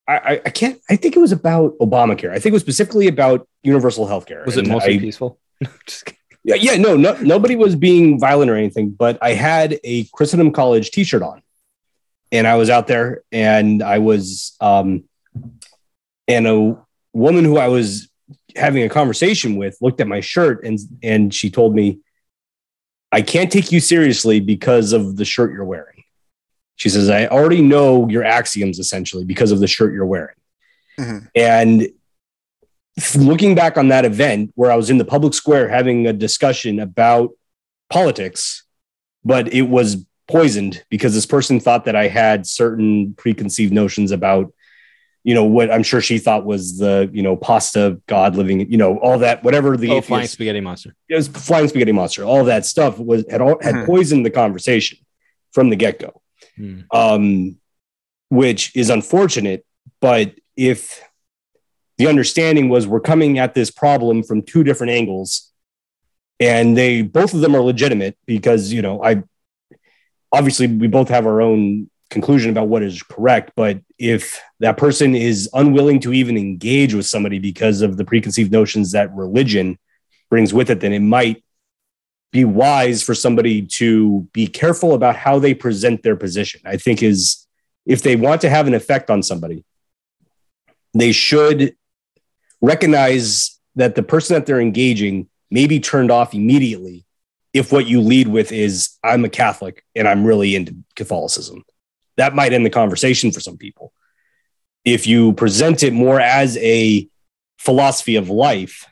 I, I- I can't I think it was about Obamacare. I think it was specifically about universal health care. Was it mostly peaceful? Just yeah, yeah, no, no, nobody was being violent or anything, but I had a Christendom College t-shirt on. And I was out there and I was um and a woman who I was having a conversation with looked at my shirt and and she told me I can't take you seriously because of the shirt you're wearing. She says I already know your axioms essentially because of the shirt you're wearing. Mhm. And looking back on that event where I was in the public square having a discussion about politics, but it was poisoned because this person thought that I had certain preconceived notions about, you know, what I'm sure she thought was the, you know, pasta god living, you know, all that, whatever the Oh, atheist- flying spaghetti monster. it was flying spaghetti monster. All that stuff was had all, had Mhm. poisoned the conversation from the get go Hmm. um, which is unfortunate. But if the understanding was we're coming at this problem from two different angles, and they both of them are legitimate because you know I obviously we both have our own conclusion about what is correct. But if that person is unwilling to even engage with somebody because of the preconceived notions that religion brings with it, then it might be wise for somebody to be careful about how they present their position. I think is if they want to have an effect on somebody, they should recognize that the person that they're engaging may be turned off immediately if what you lead with is I'm a Catholic and I'm really into Catholicism. That might end the conversation for some people. If you present it more as a philosophy of life,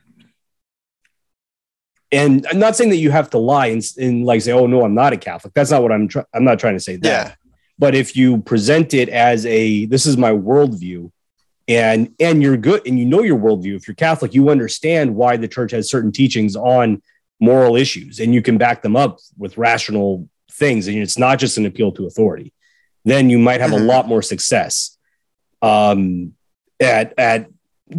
and I'm not saying that you have to lie and, and like say, "Oh no, I'm not a Catholic." That's not what I'm. Try- I'm not trying to say that. Yeah. But if you present it as a, "This is my worldview," and and you're good and you know your worldview. If you're Catholic, you understand why the church has certain teachings on moral issues, and you can back them up with rational things, and it's not just an appeal to authority. Then you might have a Mhm. lot more success. um, at at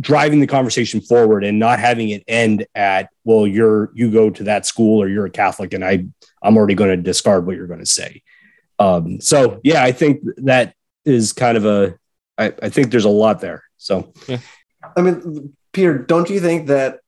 driving the conversation forward and not having it end at well you're you go to that school or you're a catholic and i i'm already going to discard what you're going to say um, so yeah i think that is kind of a I, I think there's a lot there so I mean, Peter, don't you think that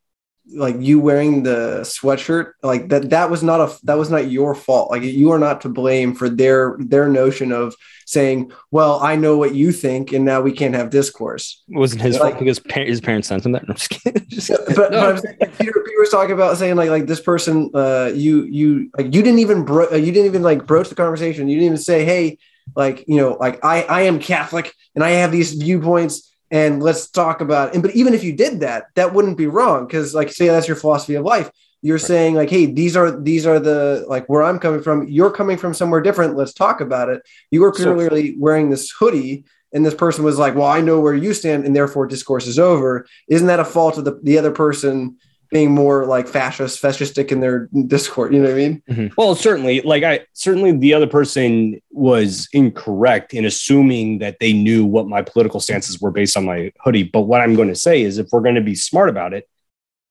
like you wearing the sweatshirt like that that was not a that was not your fault like you are not to blame for their their notion of saying well i know what you think and now we can't have discourse It wasn't his Like- fault because par- his parents sent him that. No, I'm just kidding. Just- but, but I'm saying, like, Peter, Peter was talking about saying like like this person uh you you like you didn't even bro- you didn't even like broach the conversation you didn't even say hey like you know like i i am catholic and i have these viewpoints and let's talk about it. and but even if you did that that wouldn't be wrong because like say that's your philosophy of life. You're saying like hey these are these are the like where i'm coming from. You're coming from somewhere different. Let's talk about it. You were So- clearly wearing this hoodie and this person was like well i know where you stand and therefore discourse is over. Isn't that a fault of the, the other person being more like fascist fascistic in their discourse you know what i mean mm-hmm. Well, certainly, like I certainly the other person was incorrect in assuming that they knew what my political stances were based on my hoodie. But what I'm going to say is, if we're going to be smart about it,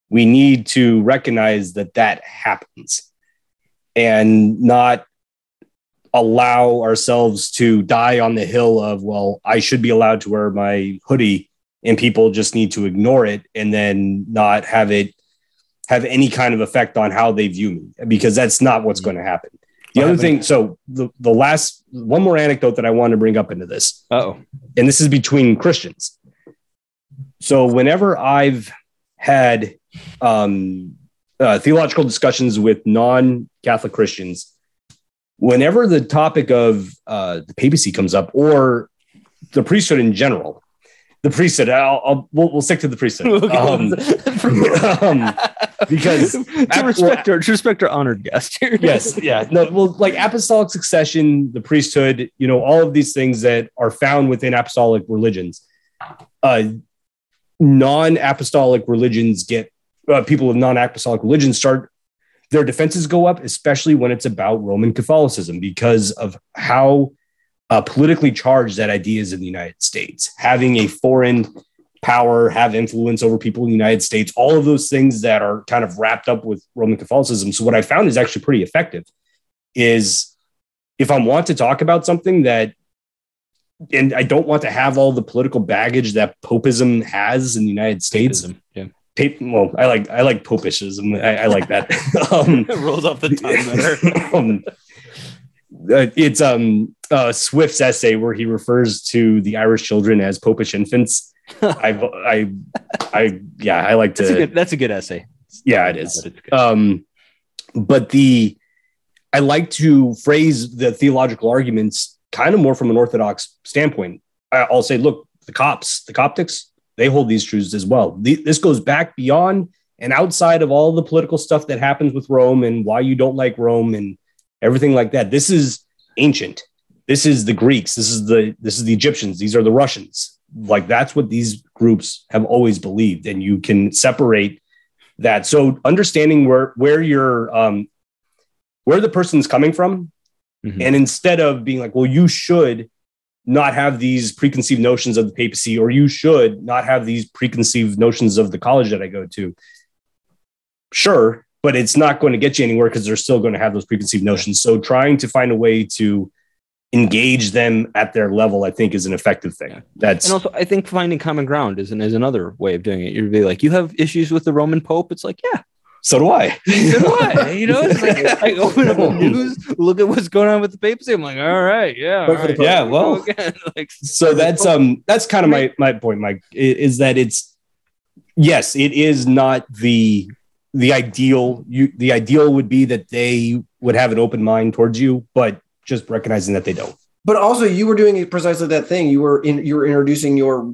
we need to recognize that that happens and not allow ourselves to die on the hill of, well, I should be allowed to wear my hoodie and people just need to ignore it and then not have it have any kind of effect on how they view me because that's not what's going to happen. The other thing, so the, the last one more anecdote that I want to bring up into this, oh, and this is between Christians. So whenever I've had um, uh, theological discussions with non-Catholic Christians, whenever the topic of uh, the papacy comes up or the priesthood in general, the priesthood, I'll, I'll we'll, we'll stick to the priesthood. Um, um, because to respect our to respect our honored guest here. yes, yeah, no, well, like apostolic succession, the priesthood, you know, all of these things that are found within apostolic religions. Uh, non-apostolic religions get uh, people of non-apostolic religions start their defenses go up, especially when it's about Roman Catholicism, because of how uh, politically charged that idea is in the United States. Having a foreign power, have influence over people in the United States, all of those things that are kind of wrapped up with Roman Catholicism. So, what I found is actually pretty effective is if I want to talk about something that, and I don't want to have all the political baggage that popism has in the United States. Yeah. Pap- well, I like I like popishism. I, I like that. um, rolls off the tongue better. um, uh, it's um uh, Swift's essay where he refers to the Irish children as popish infants. I I I yeah I like That's a to good. That's a good essay. yeah it is But it's um but the I like to phrase the theological arguments kind of more from an orthodox standpoint. I'll say look the Copts the Coptics they hold these truths as well. The, this goes back beyond and outside of all the political stuff that happens with Rome and why you don't like Rome and everything like that. This is ancient. This is the Greeks. This is the this is the Egyptians. These are the Russians. Like that's what these groups have always believed, and you can separate that. So understanding where where you're um, where the person's coming from, Mhm. and instead of being like, well, you should not have these preconceived notions of the papacy, or you should not have these preconceived notions of the college that I go to. Sure, but it's not going to get you anywhere because they're still going to have those preconceived notions. So trying to find a way to engage them at their level, I think, is an effective thing. Yeah. That's And also, I think finding common ground is, an, is another way of doing it. You'd be like, you have issues with the Roman Pope. It's like, yeah, so do I. so do I. You know, it's like I open up the news, look at what's going on with the papacy. I'm like, all right, yeah, all Vote for the right. Pope. Yeah, well, like, so that's um that's kind of my my point mike is that it's yes it is not the the ideal you the ideal would be that they would have an open mind towards you but just recognizing that they don't. But also you were doing precisely that thing. You were in you were introducing your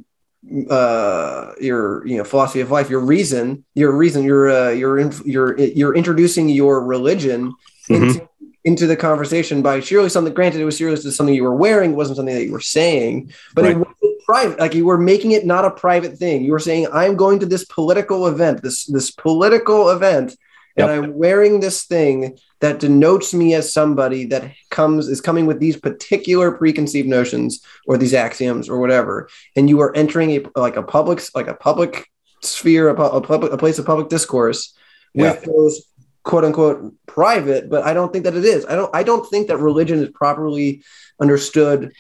uh your you know philosophy of life your reason your reason your uh your in, you're you're introducing your religion into, into the conversation by surely something granted it was seriously something you were wearing it wasn't something that you were saying but Right. it wasn't private like you were making it not a private thing. You were saying i'm going to this political event this this political event and Yep. I'm wearing this thing that denotes me as somebody that comes is coming with these particular preconceived notions or these axioms or whatever, and you are entering a like a public like a public sphere, a, a public a place of public discourse with those quote unquote private, but I don't think that it is. I don't I don't think that religion is properly understood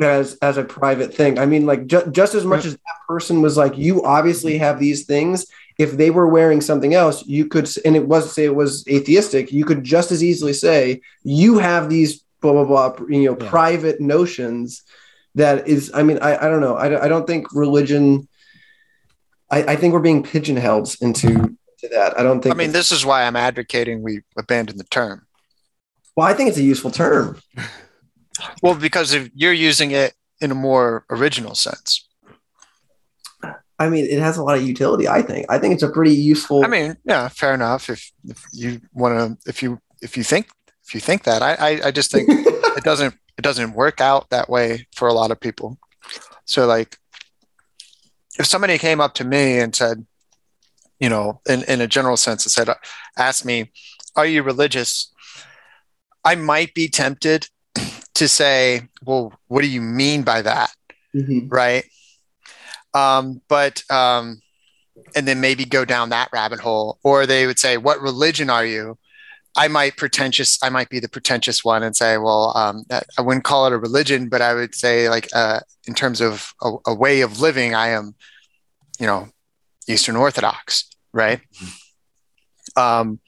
as as a private thing. I mean, like ju- just as much as that person was like, you obviously have these things. If they were wearing something else, you could, and it was say it was atheistic, you could just as easily say you have these blah blah blah, you know, Yeah. private notions. That is, I mean, I, I don't know. I, don't- I don't think religion. I, I think we're being pigeonholed into to that. I don't think. I mean, this is why I'm advocating we abandon the term. well, I think it's a useful term. Well, because if you're using it in a more original sense. I mean, it has a lot of utility. I think. I think it's a pretty useful. I mean, yeah, fair enough. If, if you want to, if you if you think if you think that, I I, I just think it doesn't it doesn't work out that way for a lot of people. So like, if somebody came up to me and said, you know, in in a general sense, and said, asked me, "Are you religious?" I might be tempted to say, "Well, what do you mean by that?" Mhm. right? Um, but um, and then maybe go down that rabbit hole, or they would say, "What religion are you?" I might pretentious. I might be the pretentious one and say, "Well, um, that, I wouldn't call it a religion, but I would say, like, uh, in terms of a, a way of living, I am, you know, Eastern Orthodox, right?" Um,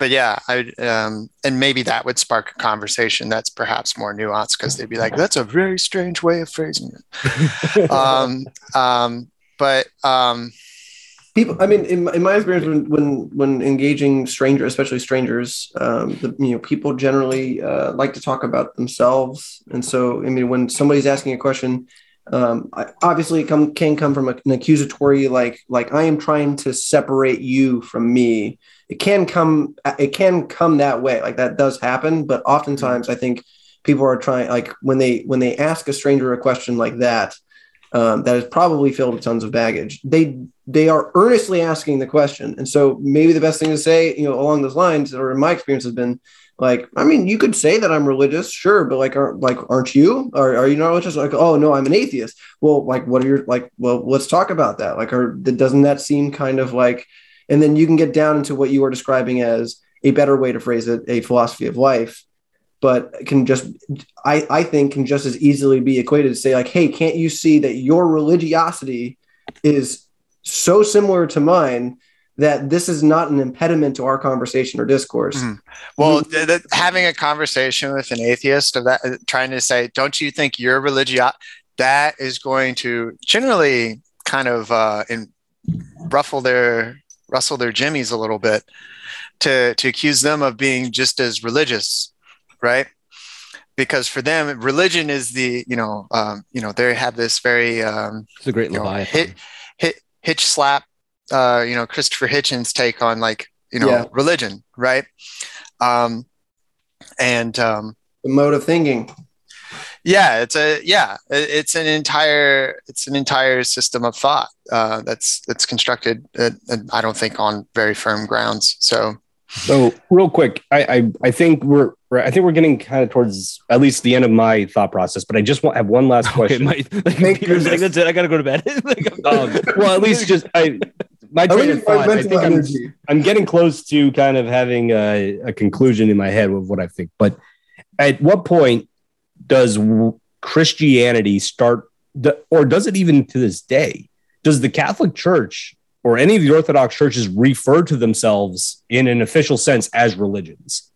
but yeah, I um, and maybe that would spark a conversation that's perhaps more nuanced because they'd be like, "That's a very strange way of phrasing it." um, um, but um, people i mean in, in my experience when when when engaging strangers especially strangers um the, you know people generally uh, like to talk about themselves and so i mean when somebody's asking a question um I, obviously it come, can come from a, an accusatory like like i am trying to separate you from me it can come it can come that way like that does happen but oftentimes i think people are trying like when they when they ask a stranger a question like that um, that is probably filled with tons of baggage. They they are earnestly asking the question, and so maybe the best thing to say, you know, along those lines, or in my experience, has been like, I mean, you could say that I'm religious, sure, but like, aren't like, aren't you? Are are you not religious? Like, oh no, I'm an atheist. Well, like, what are your like? Well, let's talk about that. Like, are doesn't that seem kind of like? And then you can get down into what you are describing as a better way to phrase it, a philosophy of life but can just I, I think can just as easily be equated to say like hey can't you see that your religiosity is so similar to mine that this is not an impediment to our conversation or discourse Mhm. well, th- th- having a conversation with an atheist of that, uh, trying to say, "Don't you think your religion?" That is going to generally kind of uh, in, ruffle their rustle their jimmies a little bit to to accuse them of being just as religious, right? Because for them, religion is the you know um, you know they have this very um, It's a great you know, hit hit hitch slap uh you know christopher hitchens take on like you know Yeah. religion right um and um the mode of thinking yeah it's a yeah it's an entire it's an entire system of thought uh that's that's constructed uh, and i don't think on very firm grounds so So real quick, I, I I think we're we're- I think we're getting kind of towards at least the end of my thought process, but I just want have one last Okay, question. my, like, Thank Peter's like, goodness. that's it. I gotta go to bed. Like, Um, well, at least just I my I train think of thought. I think I'm. I'm getting close to kind of having a, a conclusion in my head of what I think. But at what point does Christianity start, the, or does it even to this day? Does the Catholic Church or any of the Orthodox churches refer to themselves in an official sense as religions?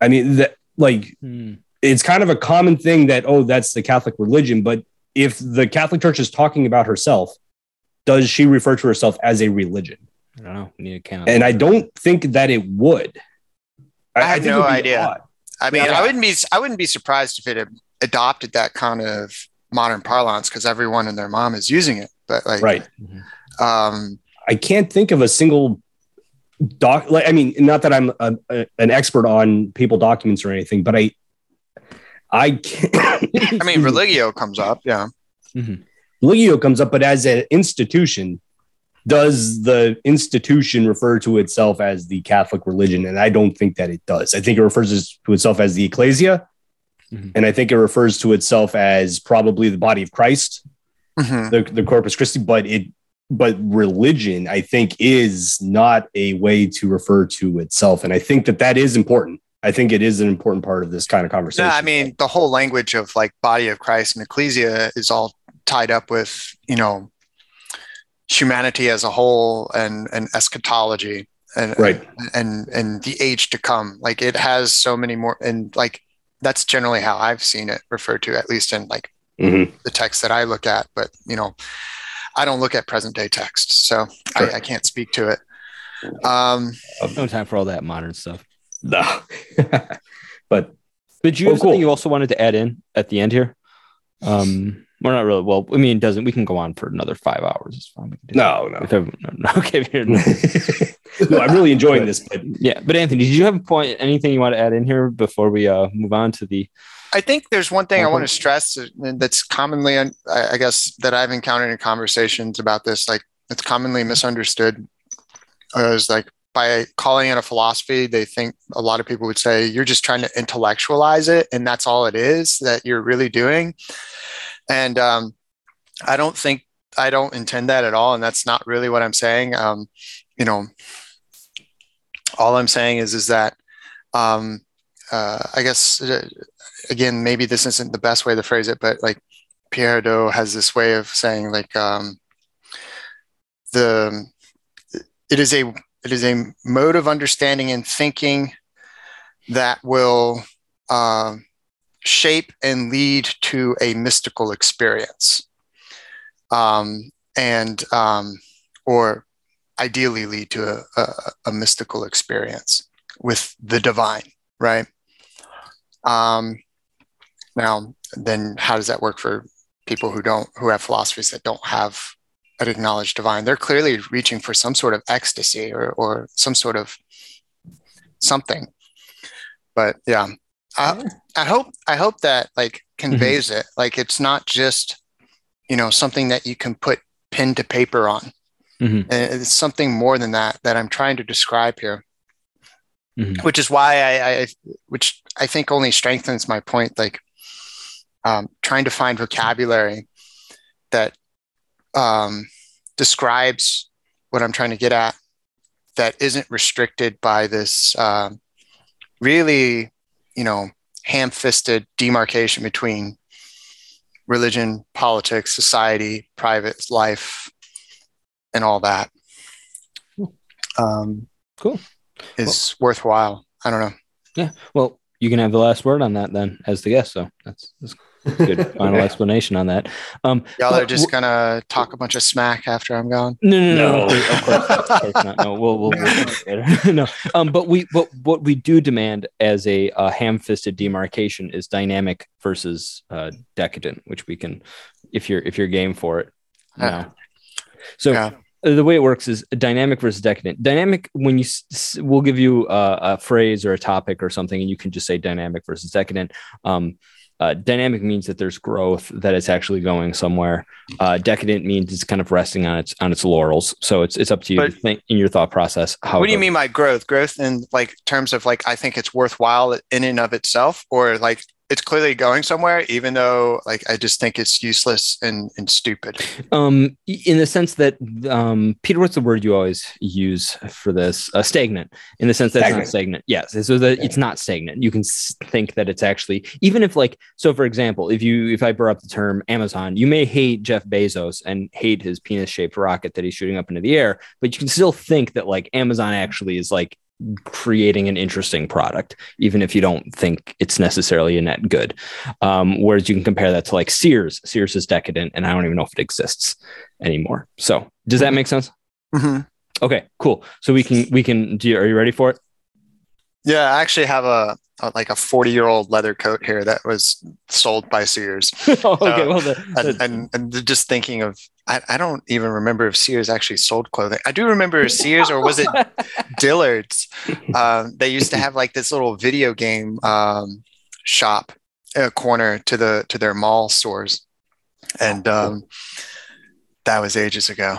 I mean, that like Hmm. it's kind of a common thing that oh that's the catholic religion but if the catholic church is talking about herself does she refer to herself as a religion I don't know. We need to count. and i don't think that it would I have think it no idea. odd. I mean Yeah. i wouldn't be i wouldn't be surprised if it adopted that kind of modern parlance because everyone and their mom is using it but like right. Um i can't think of a single doc like i mean not that i'm a, a- an expert on papal documents or anything but i i can't i mean religio comes up yeah. Religio comes up but as an institution does the institution refer to itself as the Catholic religion? And I don't think that it does. I think it refers to itself as the ecclesia. Mhm. And I think it refers to itself as probably the body of Christ, Mhm. the, the Corpus Christi, but it but religion, I think, is not a way to refer to itself. And I think that that is important. I think it is an important part of this kind of conversation. No, I mean the whole language of like body of Christ and ecclesia is all tied up with you know humanity as a whole and and eschatology and right. and and the age to come. Like it has so many more and like that's generally how I've seen it referred to, at least in like Mhm. the text that I look at. But you know, I don't look at present day text, so Sure. I, I can't speak to it. Um, No time for all that modern stuff. No. but But you have something cool. you also wanted to add in at the end here? Um, we're not really. Well, I mean, it doesn't. We can go on for another five hours. It's fine. We can do no, no. that. No, no, okay. if no, I'm really enjoying this, but yeah, but Anthony, did you have a point? Anything you want to add in here before we uh move on to the? I think there's one thing I want to stress that's commonly, I I guess, that I've encountered in conversations about this. Like, it's commonly misunderstood. Uh, is like by calling it a philosophy, they think a lot of people would say you're just trying to intellectualize it, and that's all it is that you're really doing. And um, I don't think I don't intend that at all, and that's not really what I'm saying. Um, you know, all I'm saying is is that um, uh, I guess uh, again, maybe this isn't the best way to phrase it, but like Pierre Hadot has this way of saying like um, the it is a it is a mode of understanding and thinking that will um, shape and lead to a mystical experience, um, and um, or ideally lead to a, a, a mystical experience with the divine, right? Um, now, then how does that work for people who don't, who have philosophies that don't have an acknowledged divine? They're clearly reaching for some sort of ecstasy or, or some sort of something. But yeah, I, I hope, I hope that like conveys it. Like it's not just, you know, something that you can put pen to paper on. Mhm. It's something more than that that I'm trying to describe here Mhm. which is why I, I which I think only strengthens my point like um, trying to find vocabulary that um, describes what I'm trying to get at that isn't restricted by this um, really you know ham-fisted demarcation between religion politics society private life and all that um, Cool. is worthwhile. I don't know. Yeah. Well, you can have the last word on that then, as the guest. So that's, that's good final explanation on that. Um, Y'all are just gonna talk a bunch of smack after I'm gone. No, no, no, No. no. Of course, of course not. No, we'll we'll, we'll no. Um, but we but what we do demand as a uh, ham-fisted demarcation is dynamic versus uh, decadent, which we can, if you're if you're game for it. Yeah. No. So Yeah. uh, the way it works is dynamic versus decadent. Dynamic when you s- s- we'll give you a, a phrase or a topic or something, and you can just say dynamic versus decadent. Um, uh, dynamic means that there's growth, that it's actually going somewhere. Uh, decadent means it's kind of resting on its on its laurels. So it's it's up to you to think in your thought process. How what do you mean by growth? Growth in like terms of like I think it's worthwhile in and of itself, or like it's clearly going somewhere, even though like I just think it's useless and, and stupid. Um, in the sense that um, Peter, what's the word you always use for this? Uh, stagnant. In the sense that it's not stagnant. Yes, so that it's not stagnant. You can think that it's actually even if like so. For example, if you if I brought up the term Amazon, you may hate Jeff Bezos and hate his penis shaped rocket that he's shooting up into the air, but you can still think that like Amazon actually is like creating an interesting product, even if you don't think it's necessarily a net good. Um, whereas you can compare that to like Sears. Sears is decadent, and I don't even know if it exists anymore. So does that make sense? Mhm. Okay, cool. So we can we can. Do you, are you ready for it? Yeah, I actually have a, a like a 40 year old leather coat here that was sold by Sears. okay, well, the, and, and, and just thinking of I, I don't even remember if Sears actually sold clothing. I do remember Sears or was it Dillard's? Um, they used to have like this little video game um, shop uh, corner to the to their mall stores, and um, that was ages ago.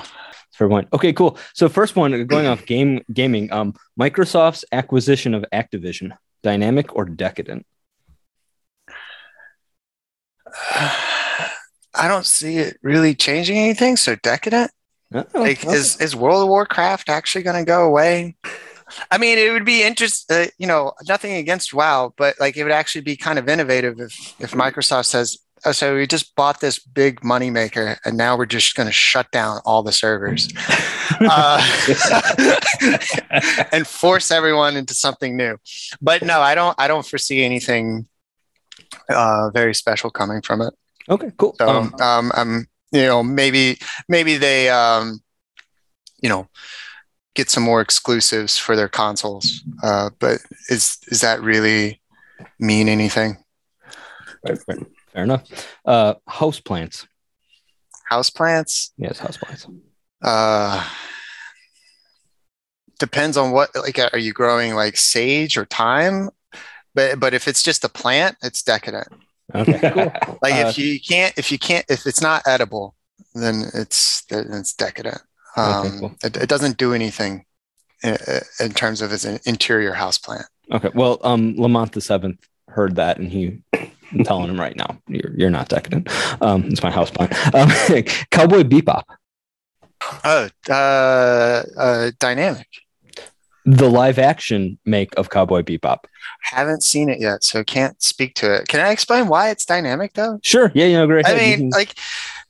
Point. Okay, cool. So first one, going off game gaming, um, Microsoft's acquisition of Activision, dynamic or decadent? I don't see it really changing anything. So decadent. Oh, Like, okay. is is World of Warcraft actually going to go away? I mean, it would be interesting. Uh, you know, nothing against WoW, but like it would actually be kind of innovative if if Microsoft says, "Oh, so we just bought this big money maker and now we're just going to shut down all the servers uh, and force everyone into something new." But no, I don't. I don't foresee anything uh, very special coming from it. okay, cool. So, Um, um, um, you know, maybe maybe they, um, you know, get some more exclusives for their consoles. Uh, but is is that really mean anything? Fair enough. Uh, house plants. Houseplants Yes, house plants. uh, depends on what. Like, are you growing like sage or thyme? But but if it's just a plant, it's decadent. Okay, cool. Like Uh, if you can't if you can't if it's not edible, then it's then it's decadent. Um, Okay, cool. it, it doesn't do anything in, in terms of as an interior house plant. Okay, well, um, Lamont the Seventh heard that, and he. I'm telling him right now, you're you're not decadent. Um, it's my house plan. Um, Cowboy Bebop, Oh, uh, uh, dynamic. the live action make of Cowboy Bebop. Haven't seen it yet, so can't speak to it. Can I explain why it's dynamic though? Sure, yeah, you know, great. I mean, like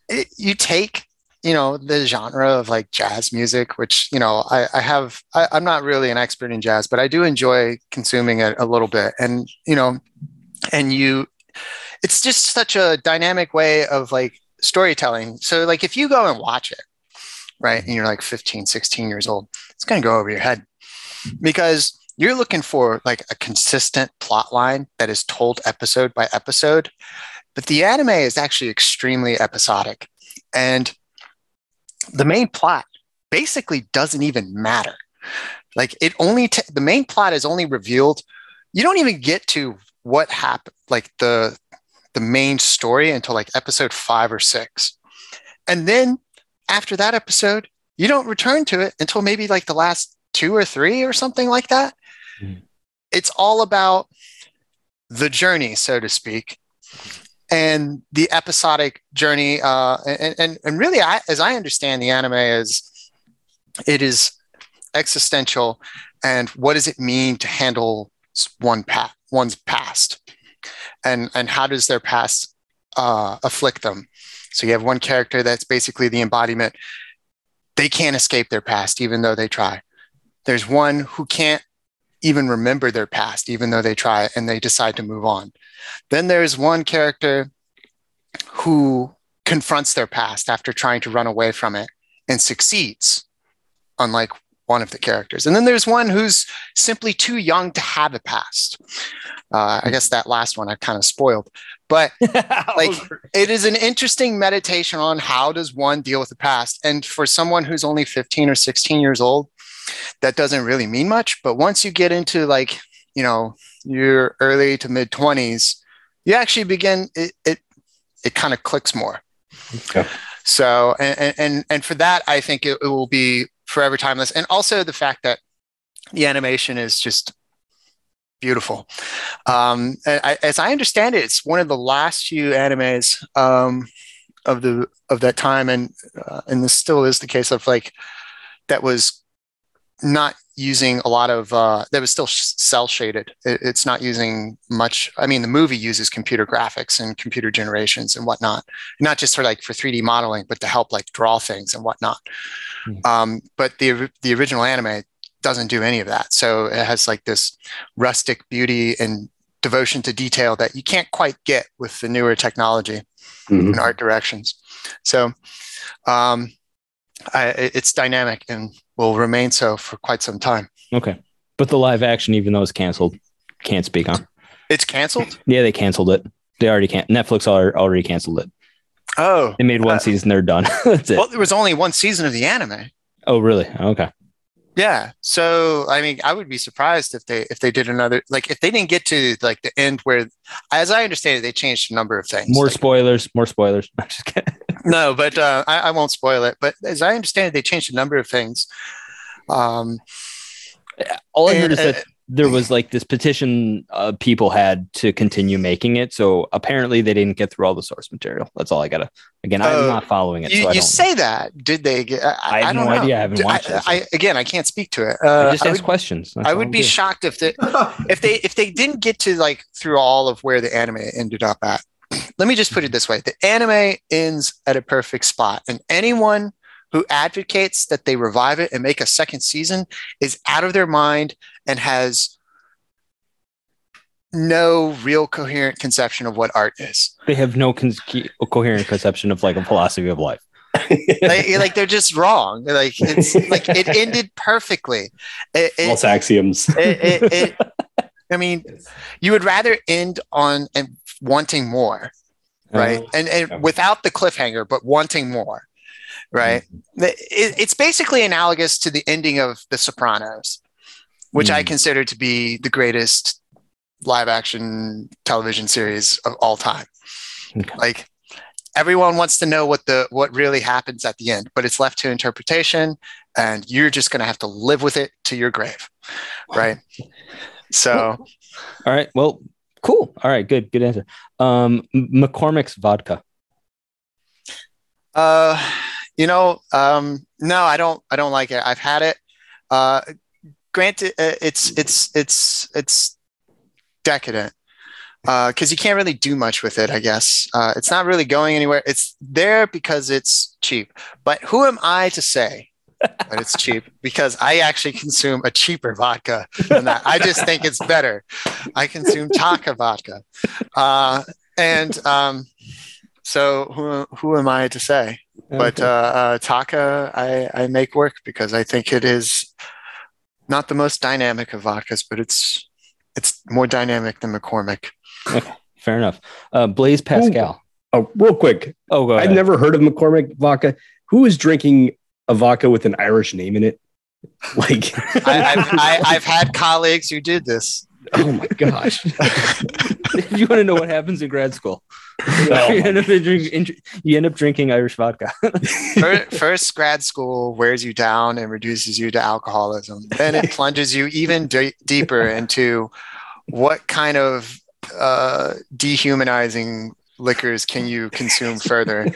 it, you take you know the genre of like jazz music which you know i, I have I, i'm not really an expert in jazz but i do enjoy consuming it a little bit and you know and you it's just such a dynamic way of like storytelling. So like if you go and watch it right and you're like 15 16 years old it's going to go over your head because you're looking for like a consistent plot line that is told episode by episode but the anime is actually extremely episodic and the main plot basically doesn't even matter. Like it only t- the main plot is only revealed you don't even get to what happened like the the main story until like episode five or six. And then after that episode you don't return to it until maybe like the last two or three or something like that. Mhm. it's all about the journey so to speak and the episodic journey uh, and, and, and really I, as i understand the anime is it is existential and what does it mean to handle one pa- one's past and and how does their past uh, afflict them? So you have one character that's basically the embodiment. They can't escape their past even though they try. There's one who can't even remember their past even though they try and they decide to move on. Then there's one character who confronts their past after trying to run away from it and succeeds, unlike one of the characters. And then there's one who's simply too young to have a past. Uh, I guess that last one I kind of spoiled, but like it is an interesting meditation on how does one deal with the past. And for someone who's only 15 or 16 years old, that doesn't really mean much. But once you get into like, you know, your early to mid 20s, you actually begin it it, it kind of clicks more. Okay. So and and and for that, I think it, it will be forever timeless. And also the fact that the animation is just beautiful. Um, I, as I understand it, it's one of the last few animes um, of the of that time, and uh, and this still is the case of like that was not using a lot of uh, that was still cel shaded. It, it's not using much. I mean, the movie uses computer graphics and computer generations and whatnot, not just for like for 3D modeling, but to help like draw things and whatnot. Hmm. Um, but the the original anime doesn't do any of that. So it has like this rustic beauty and devotion to detail that you can't quite get with the newer technology Mhm. and art directions. So um, I, it's dynamic and will remain so for quite some time. okay, but the live action, even though it's canceled, can't speak on. It's canceled. Yeah, they canceled it. They already can't. Netflix already canceled it. Oh, They made one Uh, season. They're done. That's it. well, there was only one season of the anime. oh, really? Okay. Yeah. So I mean, I would be surprised if they if they did another like if they didn't get to like the end where, as I understand it, they changed a number of things. More Like, spoilers. More spoilers. I'm just kidding. No, but uh, I, I won't spoil it. But as I understand it, they changed a number of things. Um, All I heard and, is that there was like this petition uh, people had to continue making it. So apparently they didn't get through all the source material. That's all I gotta. Again, I'm Oh, not following it. you, so I you don't, say that? Did they? Get, I, I have don't no know. idea. I haven't Did- watched it, so- I, again, I can't speak to it. I Uh, just I ask would, questions. That's I would be shocked if they if they if they didn't get to like through all of where the anime ended up at. Let me just put it this way: the anime ends at a perfect spot, and anyone who advocates that they revive it and make a second season is out of their mind and has no real coherent conception of what art is. They have no con- coherent conception of like a philosophy of life. like, like they're just wrong. Like it's like it ended perfectly. It, it, False axioms. it, it, it, I mean, you would rather end on and wanting more, right? and and yeah. without the cliffhanger, but wanting more, right? The- It, it's basically analogous to the ending of The Sopranos, which I Mm. consider to be the greatest live action television series of all time. Okay. Like everyone wants to know what the what really happens at the end, but it's left to interpretation, and you're just going to have to live with it to your grave, right? So. All right. Well, cool. All right. Good. Good answer. Um, McCormick's vodka. Uh, you know, um, no, I don't. I don't like it. I've had it. Uh, granted, uh, it's it's it's it's decadent because you can't really do much with it. I guess uh, it's not really going anywhere. It's there because it's cheap. But who am I to say that it's cheap? Because I actually consume a cheaper vodka than that. I just think it's better. I consume Taaka vodka, uh, and um, so who who am I to say? but Okay. uh, uh, Taaka, I, I make work because I think it is not the most dynamic of vodkas, but it's it's more dynamic than McCormick. fair enough. Uh, Blaise Pascal. Oh, real quick. Oh, go ahead. I've never heard of McCormick vodka. Who is drinking a vodka with an Irish name in it? Like, I, I've, I, I've had colleagues who did this. oh my gosh. you want to know what happens in grad school, Oh you, end up drink, you end up drinking Irish vodka. Fir- First, grad school wears you down and reduces you to alcoholism. Then it plunges you even d- deeper into what kind of uh, dehumanizing liquors can you consume further.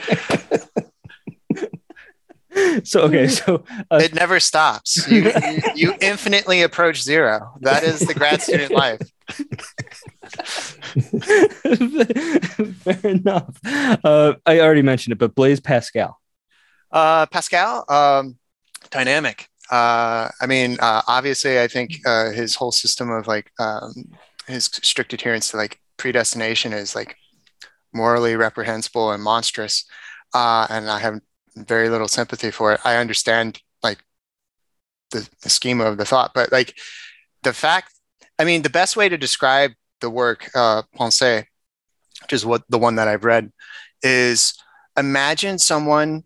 so okay, so uh, it never stops. You, you, you infinitely approach zero. That is the grad student life. fair enough. Uh, I already mentioned it, but Blaise Pascal. Uh, Pascal, um, dynamic. Uh, I mean, uh, obviously, I think uh, his whole system of like um, his strict adherence to like predestination is like morally reprehensible and monstrous. Uh, and I have very little sympathy for it. I understand like the, the schema of the thought, but like the fact, I mean, the best way to describe the work, uh, Pensées, which is what the one that I've read, is imagine someone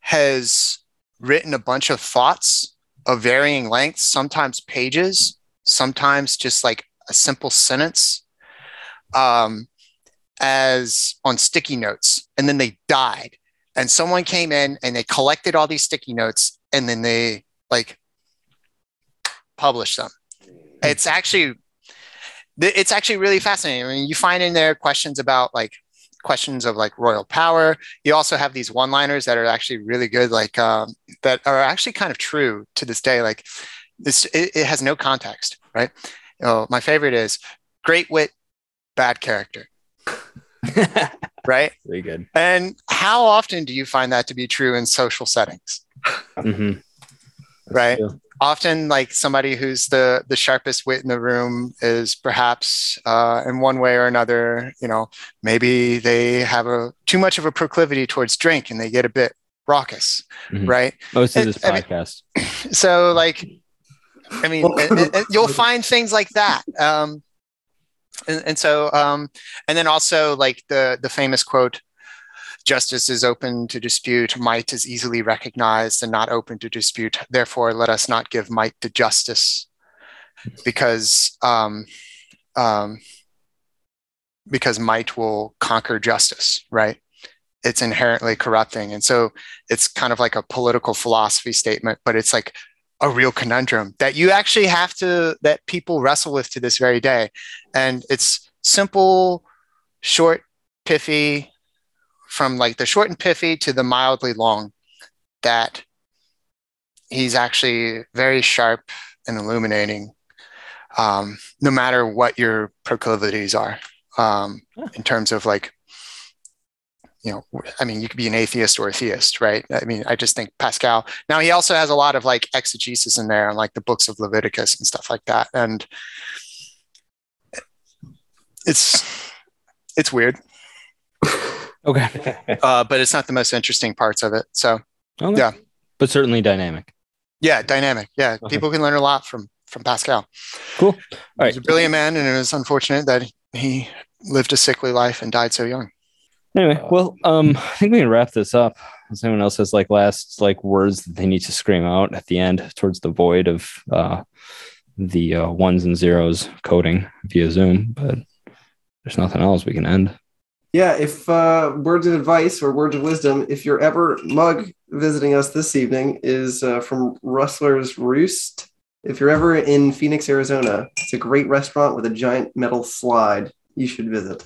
has written a bunch of thoughts of varying lengths, sometimes pages, sometimes just like a simple sentence, um, as on sticky notes, and then they died. And someone came in and they collected all these sticky notes, and then they like published them. It's actually it's actually really fascinating. I mean, you find in there questions about like questions of like royal power. You also have these one-liners that are actually really good, like um, that are actually kind of true to this day. Like this, it, it has no context, right? You know, my favorite is great wit, bad character, right? Very good. And how often do you find that to be true in social settings? Mhm. Right. true. often like somebody who's the the sharpest wit in the room is perhaps uh, in one way or another you know maybe they have a too much of a proclivity towards drink and they get a bit raucous Mhm. right Most of this I mean- podcast. so like i mean and- and you'll find things like that um and, and so um and then also like the the famous quote justice is open to dispute might is easily recognized and not open to dispute therefore let us not give might to justice because um um because might will conquer justice right it's inherently corrupting. And so it's kind of like a political philosophy statement, but it's like a real conundrum that you actually have to, that people wrestle with to this very day. And it's simple, short, pithy, from like the short and pithy to the mildly long, that he's actually very sharp and illuminating, um, no matter what your proclivities are, um, in terms of like, you know, I mean, you could be an atheist or a theist, right? I mean, I just think Pascal. Now he also has a lot of like exegesis in there, and like the books of Leviticus and stuff like that, and it's it's weird, Okay. uh, but it's not the most interesting parts of it. So Okay. Yeah. But certainly dynamic. yeah, dynamic. Yeah, Okay. people can learn a lot from from Pascal. Cool. All He's right. a brilliant man, and it was unfortunate that he lived a sickly life and died so young. Anyway, well, um, I think we can wrap this up. Does anyone else has like last like words that they need to scream out at the end towards the void of uh the uh, ones and zeros coding via Zoom? But there's nothing else we can end. Yeah, if uh, words of advice or words of wisdom, if you're ever mug visiting us this evening, is uh, from Rustler's Roost. If you're ever in Phoenix, Arizona, it's a great restaurant with a giant metal slide. You should visit.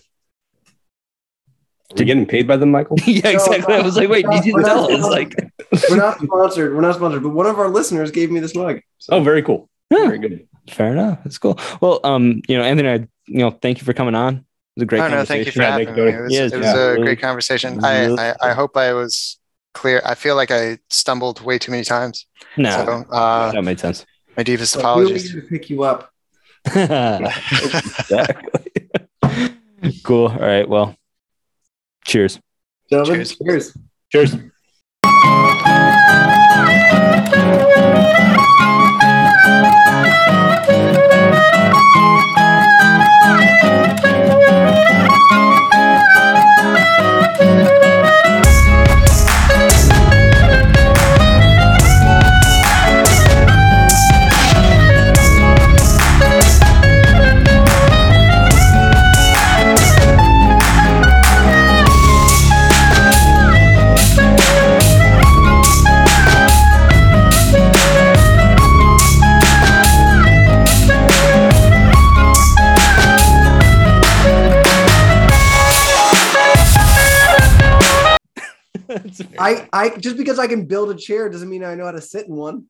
Are we getting paid by them, Michael? yeah, exactly. I was like, wait, did you We're tell not- us? Like, We're not sponsored. We're not sponsored, but one of our listeners gave me this mug. So Oh, very cool. Yeah. Very good. fair enough. That's cool. Well, um, you know, Anthony, I, you know, thank you for coming on. It was a great Oh, no, thank you for Yeah, having me. It was, Yes, it was yeah, a really- great conversation. I, really- I, I hope I was clear. I feel like I stumbled way too many times. No, So uh, that made sense. my deepest we were apologies. here to pick you up. exactly. cool. All right. Well, cheers. Gentlemen, Cheers. cheers. Cheers. I, I just because I can build a chair doesn't mean I know how to sit in one.